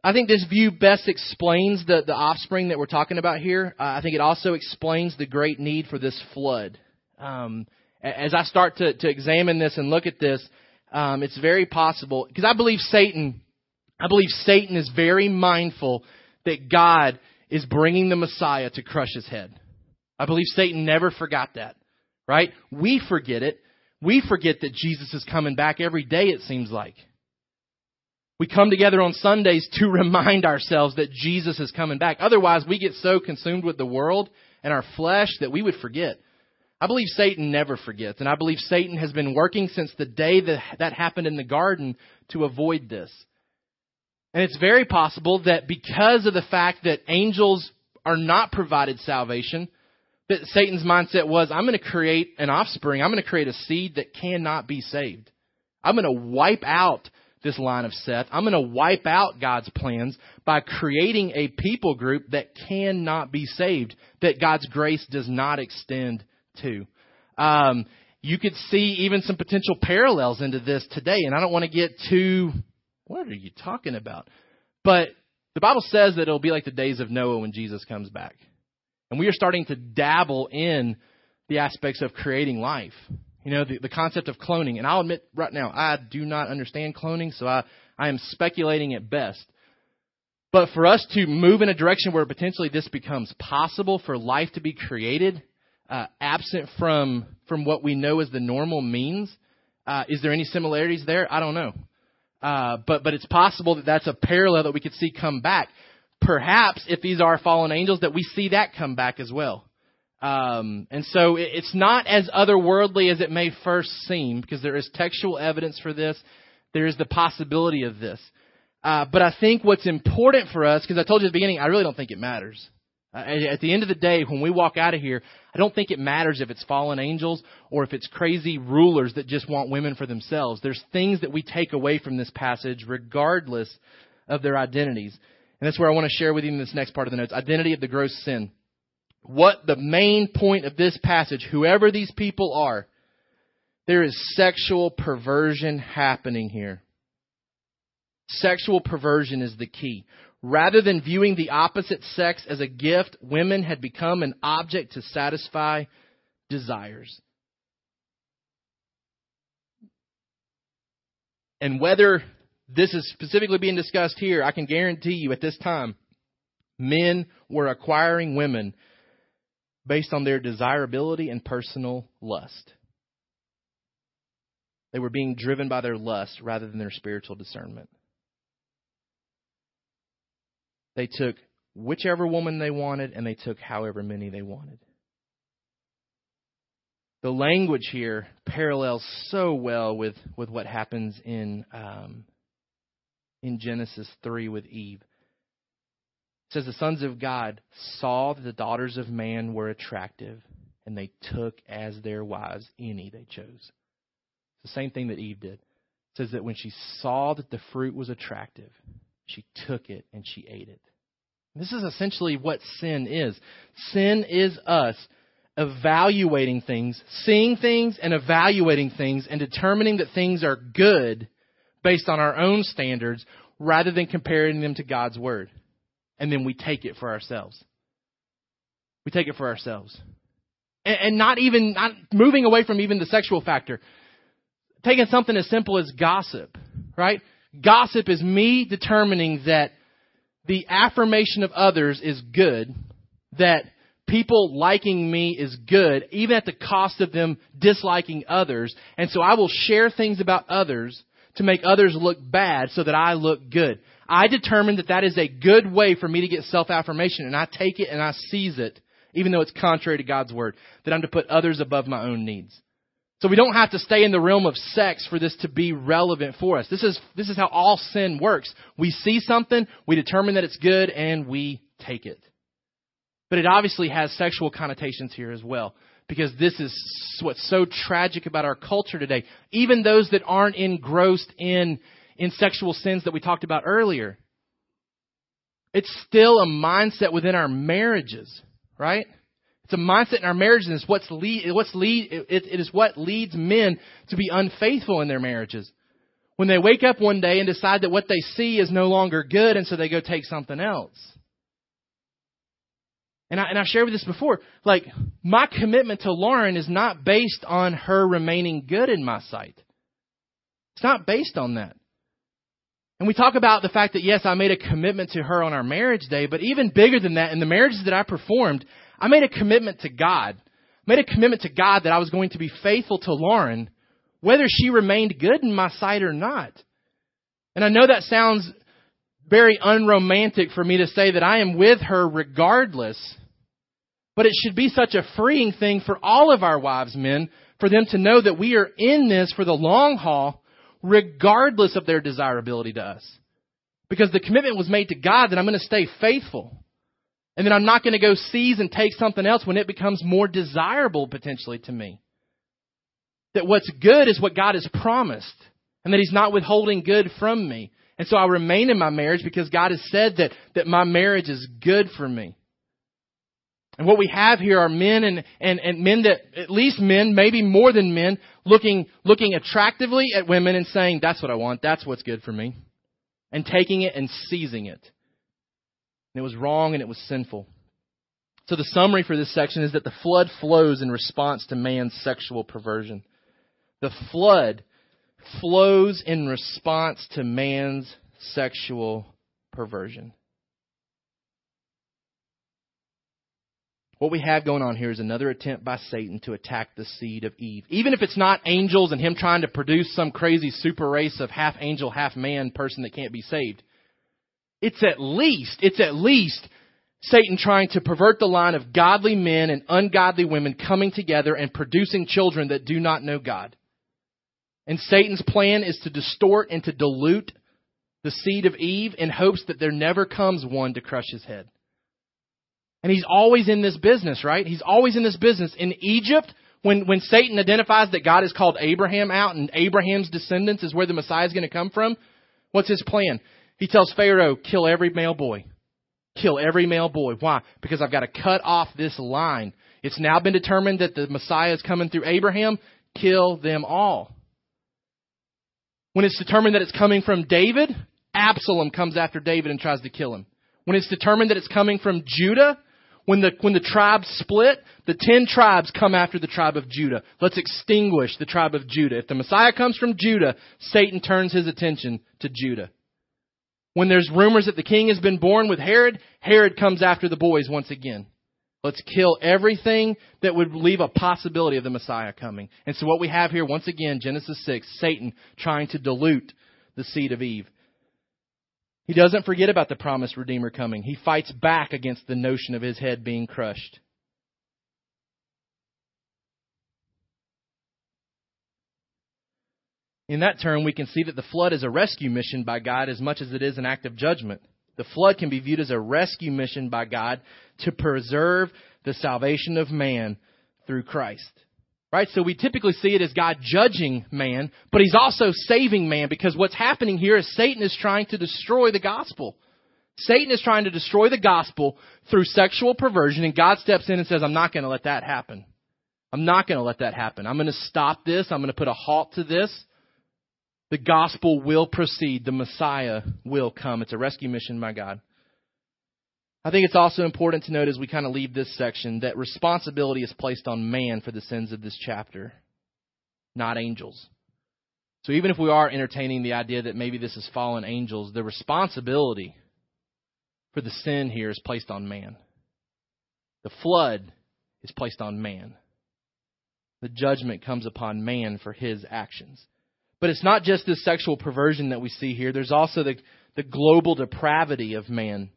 I think this view best explains the, the offspring that we're talking about here. Uh, I think it also explains the great need for this flood. Um, as I start to, to examine this and look at this, um, it's very possible because I believe Satan. I believe Satan is very mindful that God is bringing the Messiah to crush his head. I believe Satan never forgot that. Right? We forget it. We forget that Jesus is coming back every day. It seems like. We come together on Sundays to [laughs] remind ourselves that Jesus is coming back. Otherwise, we get so consumed with the world and our flesh that we would forget. I believe Satan never forgets, and I believe Satan has been working since the day that that happened in the garden to avoid this. And it's very possible that because of the fact that angels are not provided salvation, that Satan's mindset was, I'm going to create an offspring, I'm going to create a seed that cannot be saved. I'm going to wipe out this line of Seth. I'm going to wipe out God's plans by creating a people group that cannot be saved, that God's grace does not extend to. Um, you could see even some potential parallels into this today, and I don't want to get too, what are you talking about? But the Bible says that it'll be like the days of Noah when Jesus comes back. And we are starting to dabble in the aspects of creating life. You know, the, the concept of cloning. And I'll admit right now, I do not understand cloning, so I, I am speculating at best. But for us to move in a direction where potentially this becomes possible for life to be created, uh, absent from from what we know as the normal means, uh, is there any similarities there? I don't know. Uh, but but it's possible that that's a parallel that we could see come back. Perhaps if these are fallen angels, that we see that come back as well. Um, and so it, it's not as otherworldly as it may first seem, because there is textual evidence for this. There is the possibility of this. Uh, but I think what's important for us, because I told you at the beginning, I really don't think it matters. Uh, at the end of the day, when we walk out of here, I don't think it matters if it's fallen angels or if it's crazy rulers that just want women for themselves. There's things that we take away from this passage regardless of their identities. And that's where I want to share with you in this next part of the notes identity of the gross sin. What the main point of this passage, whoever these people are, there is sexual perversion happening here. Sexual perversion is the key. Rather than viewing the opposite sex as a gift, women had become an object to satisfy desires. And whether this is specifically being discussed here, I can guarantee you at this time, men were acquiring women based on their desirability and personal lust. They were being driven by their lust rather than their spiritual discernment. They took whichever woman they wanted and they took however many they wanted. The language here parallels so well with, with what happens in um, in Genesis 3 with Eve. It says the sons of God saw that the daughters of man were attractive, and they took as their wives any they chose. It's the same thing that Eve did. It says that when she saw that the fruit was attractive, she took it and she ate it. This is essentially what sin is. Sin is us evaluating things, seeing things and evaluating things and determining that things are good based on our own standards rather than comparing them to God's word. And then we take it for ourselves. We take it for ourselves. And, and not even, not moving away from even the sexual factor. Taking something as simple as gossip, right? Gossip is me determining that the affirmation of others is good, that people liking me is good, even at the cost of them disliking others. And so I will share things about others to make others look bad so that I look good. I determine that that is a good way for me to get self-affirmation and I take it and I seize it, even though it's contrary to God's word, that I'm to put others above my own needs. So we don't have to stay in the realm of sex for this to be relevant for us. This is, this is how all sin works. We see something, we determine that it's good, and we take it. But it obviously has sexual connotations here as well because this is what's so tragic about our culture today. Even those that aren't engrossed in, in sexual sins that we talked about earlier. It's still a mindset within our marriages, right? It's a mindset in our marriages, it's what's lead, what's lead, it, it is what leads men to be unfaithful in their marriages. When they wake up one day and decide that what they see is no longer good, and so they go take something else. And I, and I shared with this before. Like, my commitment to Lauren is not based on her remaining good in my sight. It's not based on that. And we talk about the fact that, yes, I made a commitment to her on our marriage day, but even bigger than that, in the marriages that I performed, I made a commitment to God. I made a commitment to God that I was going to be faithful to Lauren, whether she remained good in my sight or not. And I know that sounds very unromantic for me to say that I am with her regardless. But it should be such a freeing thing for all of our wives, men, for them to know that we are in this for the long haul, regardless of their desirability to us. Because the commitment was made to God that I'm going to stay faithful. And then I'm not going to go seize and take something else when it becomes more desirable potentially to me. That what's good is what God has promised. And that He's not withholding good from me. And so I remain in my marriage because God has said that, that my marriage is good for me. And what we have here are men and, and, and men that, at least men, maybe more than men, looking, looking attractively at women and saying, that's what I want, that's what's good for me. And taking it and seizing it. And it was wrong and it was sinful. So the summary for this section is that the flood flows in response to man's sexual perversion. The flood flows in response to man's sexual perversion. What we have going on here is another attempt by Satan to attack the seed of Eve. Even if it's not angels and him trying to produce some crazy super race of half angel, half man person that can't be saved. It's at least, it's at least Satan trying to pervert the line of godly men and ungodly women coming together and producing children that do not know God. And Satan's plan is to distort and to dilute the seed of Eve in hopes that there never comes one to crush his head. And he's always in this business, right? He's always in this business. In Egypt, when, when Satan identifies that God has called Abraham out and Abraham's descendants is where the Messiah is going to come from, what's his plan? He tells Pharaoh, kill every male boy. Kill every male boy. Why? Because I've got to cut off this line. It's now been determined that the Messiah is coming through Abraham. Kill them all. When it's determined that it's coming from David, Absalom comes after David and tries to kill him. When it's determined that it's coming from Judah, when the, when the tribes split, the ten tribes come after the tribe of Judah. Let's extinguish the tribe of Judah. If the Messiah comes from Judah, Satan turns his attention to Judah. When there's rumors that the king has been born with Herod, Herod comes after the boys once again. Let's kill everything that would leave a possibility of the Messiah coming. And so what we have here, once again, Genesis 6, Satan trying to dilute the seed of Eve. He doesn't forget about the promised Redeemer coming. He fights back against the notion of his head being crushed. In that term, we can see that the flood is a rescue mission by God as much as it is an act of judgment. The flood can be viewed as a rescue mission by God to preserve the salvation of man through Christ. Right? So we typically see it as God judging man, but he's also saving man because what's happening here is Satan is trying to destroy the gospel. Satan is trying to destroy the gospel through sexual perversion and God steps in and says, I'm not going to let that happen. I'm not going to let that happen. I'm going to stop this. I'm going to put a halt to this. The gospel will proceed. The Messiah will come. It's a rescue mission by God. I think it's also important to note as we kind of leave this section that responsibility is placed on man for the sins of this chapter, not angels. So even if we are entertaining the idea that maybe this is fallen angels, the responsibility for the sin here is placed on man. The flood is placed on man. The judgment comes upon man for his actions. But it's not just this sexual perversion that we see here. There's also the, the global depravity of man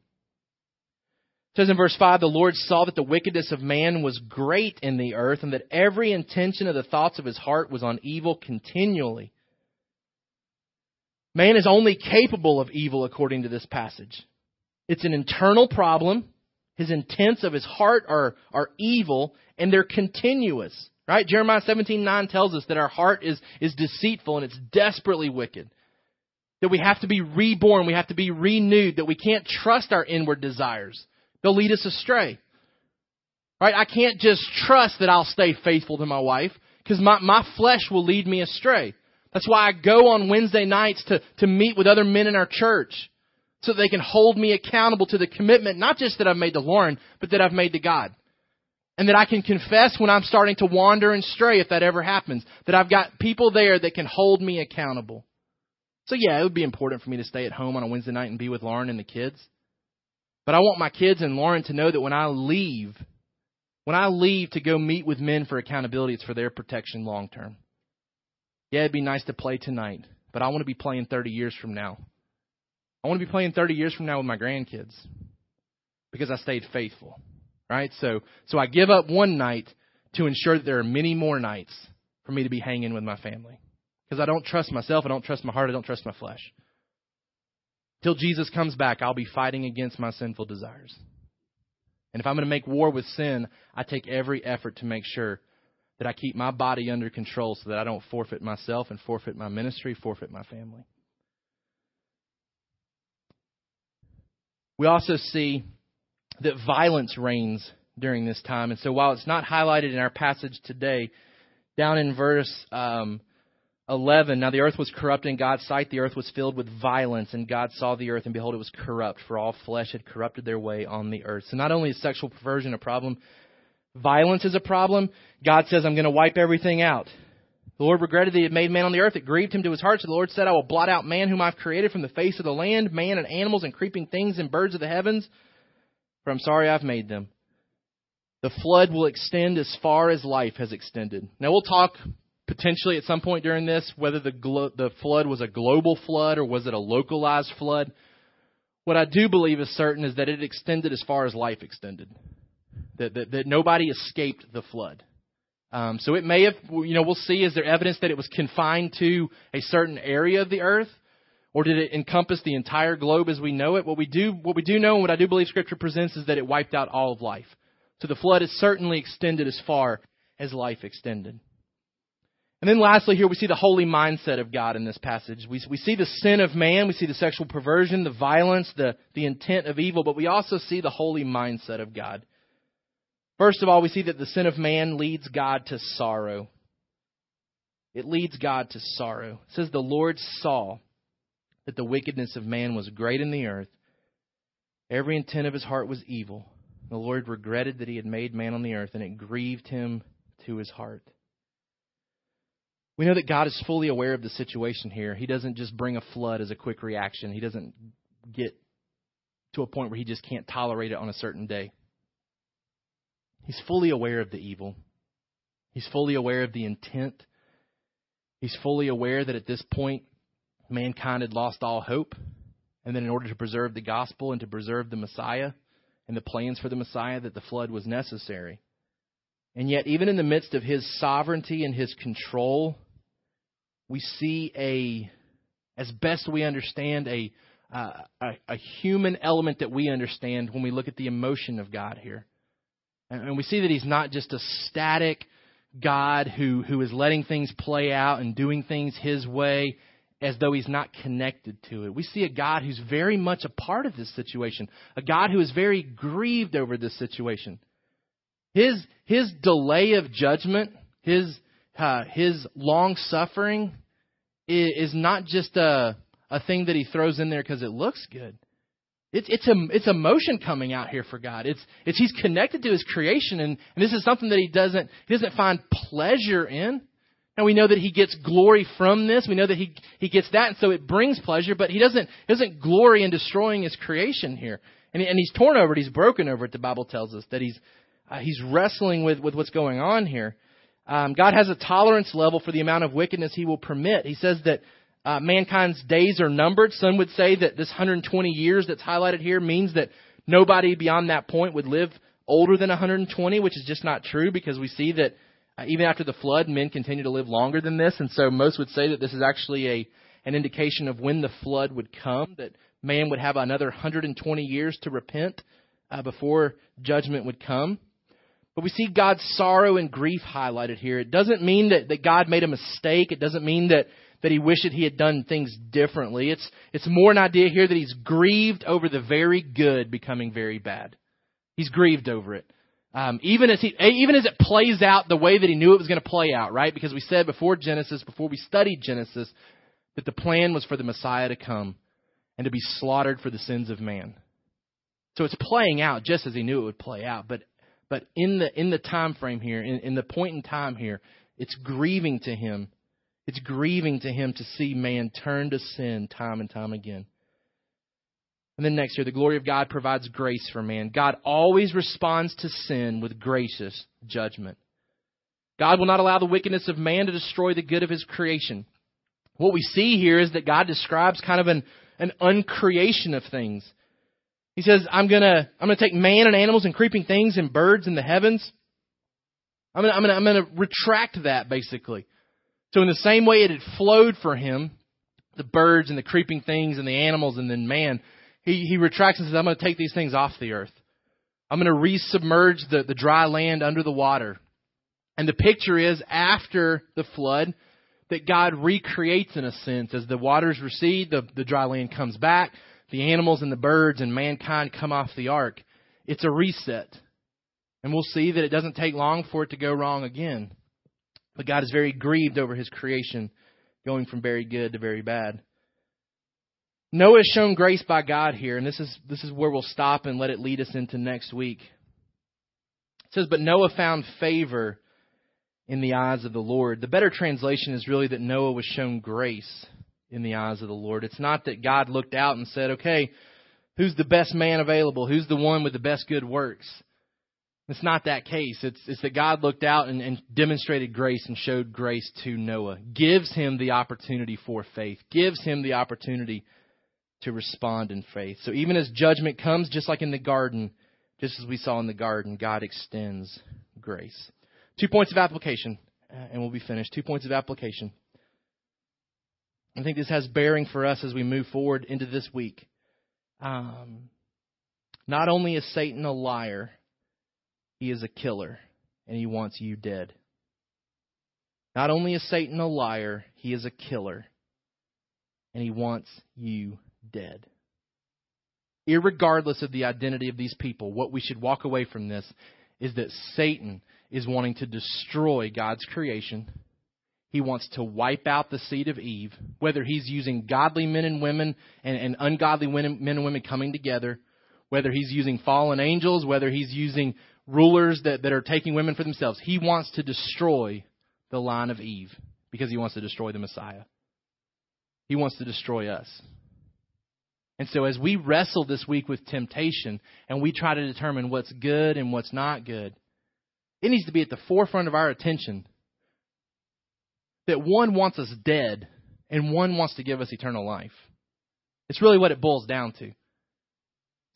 says in verse 5 the Lord saw that the wickedness of man was great in the earth, and that every intention of the thoughts of his heart was on evil continually. Man is only capable of evil according to this passage. It's an internal problem. His intents of his heart are, are evil, and they're continuous. Right? Jeremiah 17:9 tells us that our heart is, is deceitful and it's desperately wicked. That we have to be reborn, we have to be renewed, that we can't trust our inward desires. They'll lead us astray. Right? I can't just trust that I'll stay faithful to my wife because my, my flesh will lead me astray. That's why I go on Wednesday nights to, to meet with other men in our church so they can hold me accountable to the commitment, not just that I've made to Lauren, but that I've made to God. And that I can confess when I'm starting to wander and stray if that ever happens. That I've got people there that can hold me accountable. So yeah, it would be important for me to stay at home on a Wednesday night and be with Lauren and the kids. But I want my kids and Lauren to know that when I leave, when I leave to go meet with men for accountability, it's for their protection long term. Yeah, it'd be nice to play tonight, but I want to be playing 30 years from now. I want to be playing 30 years from now with my grandkids because I stayed faithful. Right? So, so I give up one night to ensure that there are many more nights for me to be hanging with my family. Because I don't trust myself, I don't trust my heart, I don't trust my flesh. Till Jesus comes back, I'll be fighting against my sinful desires. And if I'm going to make war with sin, I take every effort to make sure that I keep my body under control so that I don't forfeit myself and forfeit my ministry, forfeit my family. We also see that violence reigns during this time. And so while it's not highlighted in our passage today, down in verse um, 11 Now the earth was corrupt in God's sight. The earth was filled with violence, and God saw the earth, and behold, it was corrupt, for all flesh had corrupted their way on the earth. So not only is sexual perversion a problem, violence is a problem. God says, I'm going to wipe everything out. The Lord regretted that he had made man on the earth. It grieved him to his heart. So the Lord said, I will blot out man whom I've created from the face of the land, man and animals and creeping things and birds of the heavens, for I'm sorry I've made them. The flood will extend as far as life has extended. Now we'll talk potentially at some point during this whether the, glo- the flood was a global flood or was it a localized flood. What I do believe is certain is that it extended as far as life extended. That, that, that nobody escaped the flood. Um, so it may have, you know, we'll see. Is there evidence that it was confined to a certain area of the earth, or did it encompass the entire globe as we know it? What we do, what we do know, and what I do believe Scripture presents, is that it wiped out all of life. So the flood is certainly extended as far as life extended. And then lastly, here we see the holy mindset of God in this passage. We, we see the sin of man, we see the sexual perversion, the violence, the, the intent of evil, but we also see the holy mindset of God. First of all, we see that the sin of man leads God to sorrow. It leads God to sorrow. It says, The Lord saw that the wickedness of man was great in the earth. Every intent of his heart was evil. The Lord regretted that he had made man on the earth, and it grieved him to his heart. We know that God is fully aware of the situation here. He doesn't just bring a flood as a quick reaction, He doesn't get to a point where He just can't tolerate it on a certain day. He's fully aware of the evil. He's fully aware of the intent. He's fully aware that at this point, mankind had lost all hope. And then, in order to preserve the gospel and to preserve the Messiah and the plans for the Messiah, that the flood was necessary. And yet, even in the midst of his sovereignty and his control, we see a, as best we understand, a, a, a human element that we understand when we look at the emotion of God here. And we see that he's not just a static God who, who is letting things play out and doing things his way as though he's not connected to it. We see a God who's very much a part of this situation, a God who is very grieved over this situation. His, his delay of judgment, his, uh, his long suffering, is, not just a, a thing that he throws in there because it looks good. It's it's a it's emotion coming out here for God. It's it's he's connected to his creation, and, and this is something that he doesn't he doesn't find pleasure in. Now we know that he gets glory from this. We know that he he gets that, and so it brings pleasure. But he doesn't he doesn't glory in destroying his creation here, and and he's torn over it. He's broken over it. The Bible tells us that he's uh, he's wrestling with with what's going on here. Um, God has a tolerance level for the amount of wickedness He will permit. He says that uh, mankind's days are numbered. Some would say that this 120 years that's highlighted here means that nobody beyond that point would live older than 120, which is just not true because we see that uh, even after the flood, men continue to live longer than this, and so most would say that this is actually a an indication of when the flood would come, that man would have another 120 years to repent uh, before judgment would come. But we see God's sorrow and grief highlighted here. It doesn't mean that, that God made a mistake. It doesn't mean that that he wished he had done things differently. It's, it's more an idea here that he's grieved over the very good becoming very bad. He's grieved over it. Um, even as he, even as it plays out the way that he knew it was going to play out, right? Because we said before Genesis, before we studied Genesis, that the plan was for the Messiah to come and to be slaughtered for the sins of man. So it's playing out just as he knew it would play out. But but in the in the time frame here, in, in the point in time here, it's grieving to him it's grieving to him to see man turn to sin time and time again. And then next year, the glory of God provides grace for man. God always responds to sin with gracious judgment. God will not allow the wickedness of man to destroy the good of his creation. What we see here is that God describes kind of an, an uncreation of things. He says, I'm gonna, I'm gonna take man and animals and creeping things and birds in the heavens. I'm gonna, I'm gonna, I'm gonna retract that basically. So in the same way it had flowed for him, the birds and the creeping things and the animals and then man, he, he retracts and says, I'm to take these things off the earth. I'm to resubmerge the, the dry land under the water. And the picture is after the flood that God recreates in a sense. As the waters recede, the, the dry land comes back, the animals and the birds and mankind come off the ark. It's a reset. And we'll see that it doesn't take long for it to go wrong again. But God is very grieved over his creation going from very good to very bad. Noah is shown grace by God here, and this is this is where we'll stop and let it lead us into next week. It says, But Noah found favor in the eyes of the Lord. The better translation is really that Noah was shown grace in the eyes of the Lord. It's not that God looked out and said, okay, who's the best man available? Who's the one with the best good works? It's not that case. It's, it's that God looked out and, and demonstrated grace and showed grace to Noah, gives him the opportunity for faith, gives him the opportunity to respond in faith. So even as judgment comes, just like in the garden, just as we saw in the garden, God extends grace. Two points of application, and we'll be finished. Two points of application. I think this has bearing for us as we move forward into this week. Um, not only is Satan a liar, he is a killer, and he wants you dead. Not only is Satan a liar, he is a killer, and he wants you dead. Irregardless of the identity of these people, what we should walk away from this is that Satan is wanting to destroy God's creation. He wants to wipe out the seed of Eve, whether he's using godly men and women and, and ungodly men and women coming together, whether he's using fallen angels, whether he's using rulers that, that are taking women for themselves. He wants to destroy the line of Eve because he wants to destroy the Messiah. He wants to destroy us. And so, as we wrestle this week with temptation and we try to determine what's good and what's not good, it needs to be at the forefront of our attention that one wants us dead and one wants to give us eternal life. It's really what it boils down to.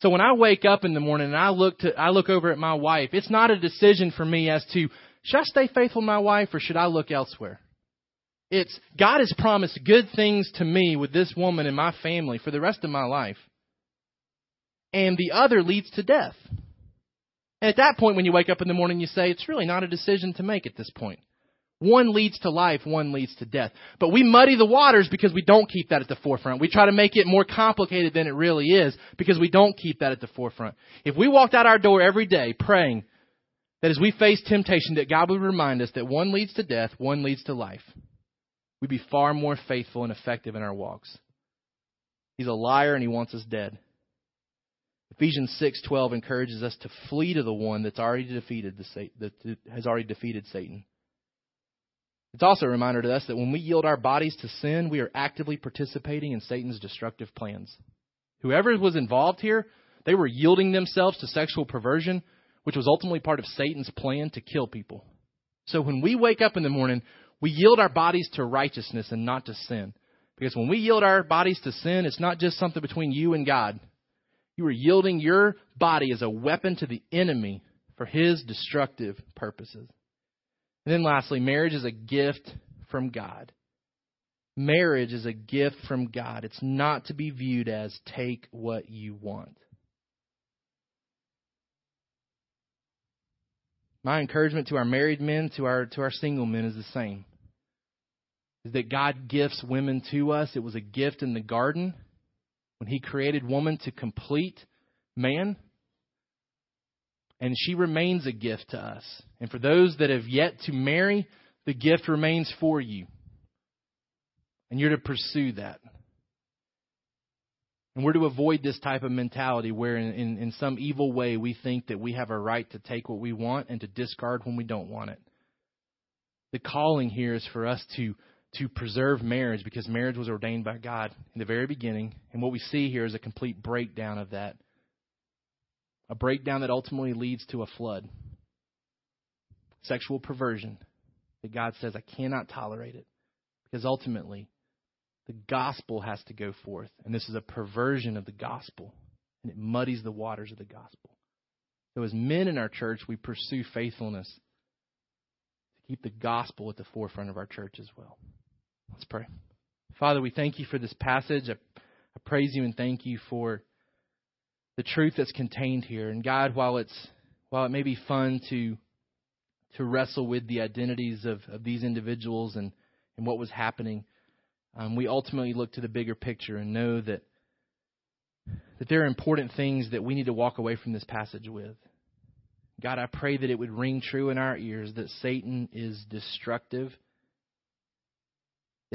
So when I wake up in the morning and I look to I look over at my wife, it's not a decision for me as to should I stay faithful to my wife or should I look elsewhere? It's God has promised good things to me with this woman and my family for the rest of my life. And the other leads to death. And at that point when you wake up in the morning you say it's really not a decision to make at this point. One leads to life, one leads to death. But we muddy the waters because we don't keep that at the forefront. We try to make it more complicated than it really is because we don't keep that at the forefront. If we walked out our door every day praying that as we face temptation that God would remind us that one leads to death, one leads to life, we'd be far more faithful and effective in our walks. He's a liar and he wants us dead. Ephesians 6:12 encourages us to flee to the one that's already defeated the, that has already defeated Satan. It's also a reminder to us that when we yield our bodies to sin, we are actively participating in Satan's destructive plans. Whoever was involved here, they were yielding themselves to sexual perversion, which was ultimately part of Satan's plan to kill people. So when we wake up in the morning, we yield our bodies to righteousness and not to sin. Because when we yield our bodies to sin, it's not just something between you and God. You are yielding your body as a weapon to the enemy for his destructive purposes. And then lastly, marriage is a gift from God. Marriage is a gift from God. It's not to be viewed as take what you want. My encouragement to our married men, to our to our single men is the same. Is that God gifts women to us. It was a gift in the garden when he created woman to complete man and she remains a gift to us. And for those that have yet to marry, the gift remains for you. And you're to pursue that. And we're to avoid this type of mentality where, in, in, in, some evil way, we think that we have a right to take what we want and to discard when we don't want it. The calling here is for us to, to preserve marriage because marriage was ordained by God in the very beginning. And what we see here is a complete breakdown of that a breakdown that ultimately leads to a flood. Sexual perversion that God says, I cannot tolerate it. Because ultimately, the gospel has to go forth. And this is a perversion of the gospel. And it muddies the waters of the gospel. So, as men in our church, we pursue faithfulness to keep the gospel at the forefront of our church as well. Let's pray. Father, we thank you for this passage. I, I praise you and thank you for the truth that's contained here. And God, while it's while it may be fun to to wrestle with the identities of, of these individuals and, and what was happening, um, we ultimately look to the bigger picture and know that that there are important things that we need to walk away from this passage with. God, I pray that it would ring true in our ears that Satan is destructive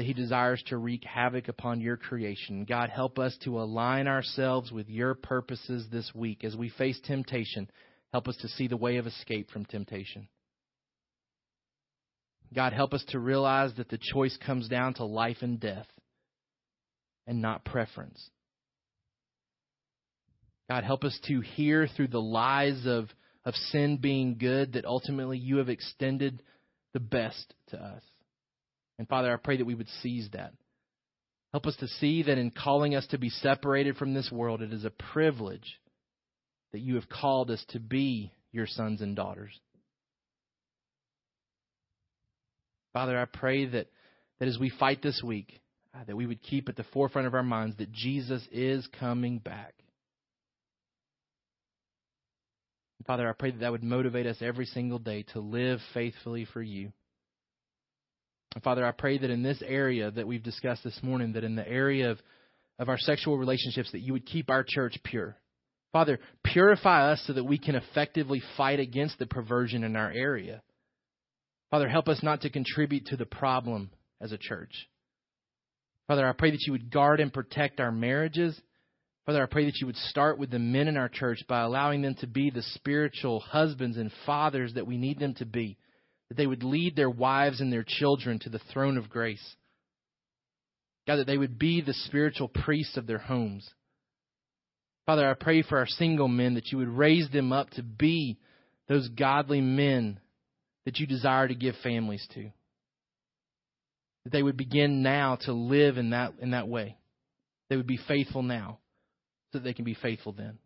that he desires to wreak havoc upon your creation. God, help us to align ourselves with your purposes this week. As we face temptation, help us to see the way of escape from temptation. God, help us to realize that the choice comes down to life and death and not preference. God, help us to hear through the lies of, of sin being good that ultimately you have extended the best to us. And Father, I pray that we would seize that. Help us to see that in calling us to be separated from this world, it is a privilege that you have called us to be your sons and daughters. Father, I pray that, that as we fight this week, uh, that we would keep at the forefront of our minds that Jesus is coming back. Father, I pray that that would motivate us every single day to live faithfully for you. Father, I pray that in this area that we've discussed this morning, that in the area of, of our sexual relationships, that you would keep our church pure. Father, purify us so that we can effectively fight against the perversion in our area. Father, help us not to contribute to the problem as a church. Father, I pray that you would guard and protect our marriages. Father, I pray that you would start with the men in our church by allowing them to be the spiritual husbands and fathers that we need them to be, that they would lead their wives and their children to the throne of grace. God, that they would be the spiritual priests of their homes. Father, I pray for our single men that you would raise them up to be those godly men that you desire to give families to. That they would begin now to live in that, in that way. They would be faithful now so that they can be faithful then.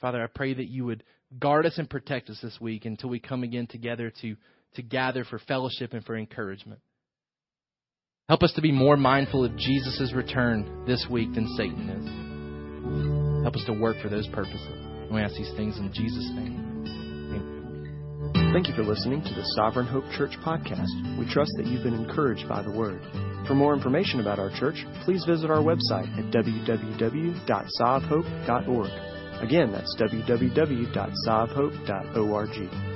Father, I pray that you would guard us and protect us this week until we come again together to, to gather for fellowship and for encouragement. Help us to be more mindful of Jesus' return this week than Satan is. Help us to work for those purposes. And We ask these things in Jesus' name. Thank you for listening to the Sovereign Hope Church podcast. We trust that you've been encouraged by the word. For more information about our church, please visit our website at www.sovhope.org. Again, that's www.sovhope.org.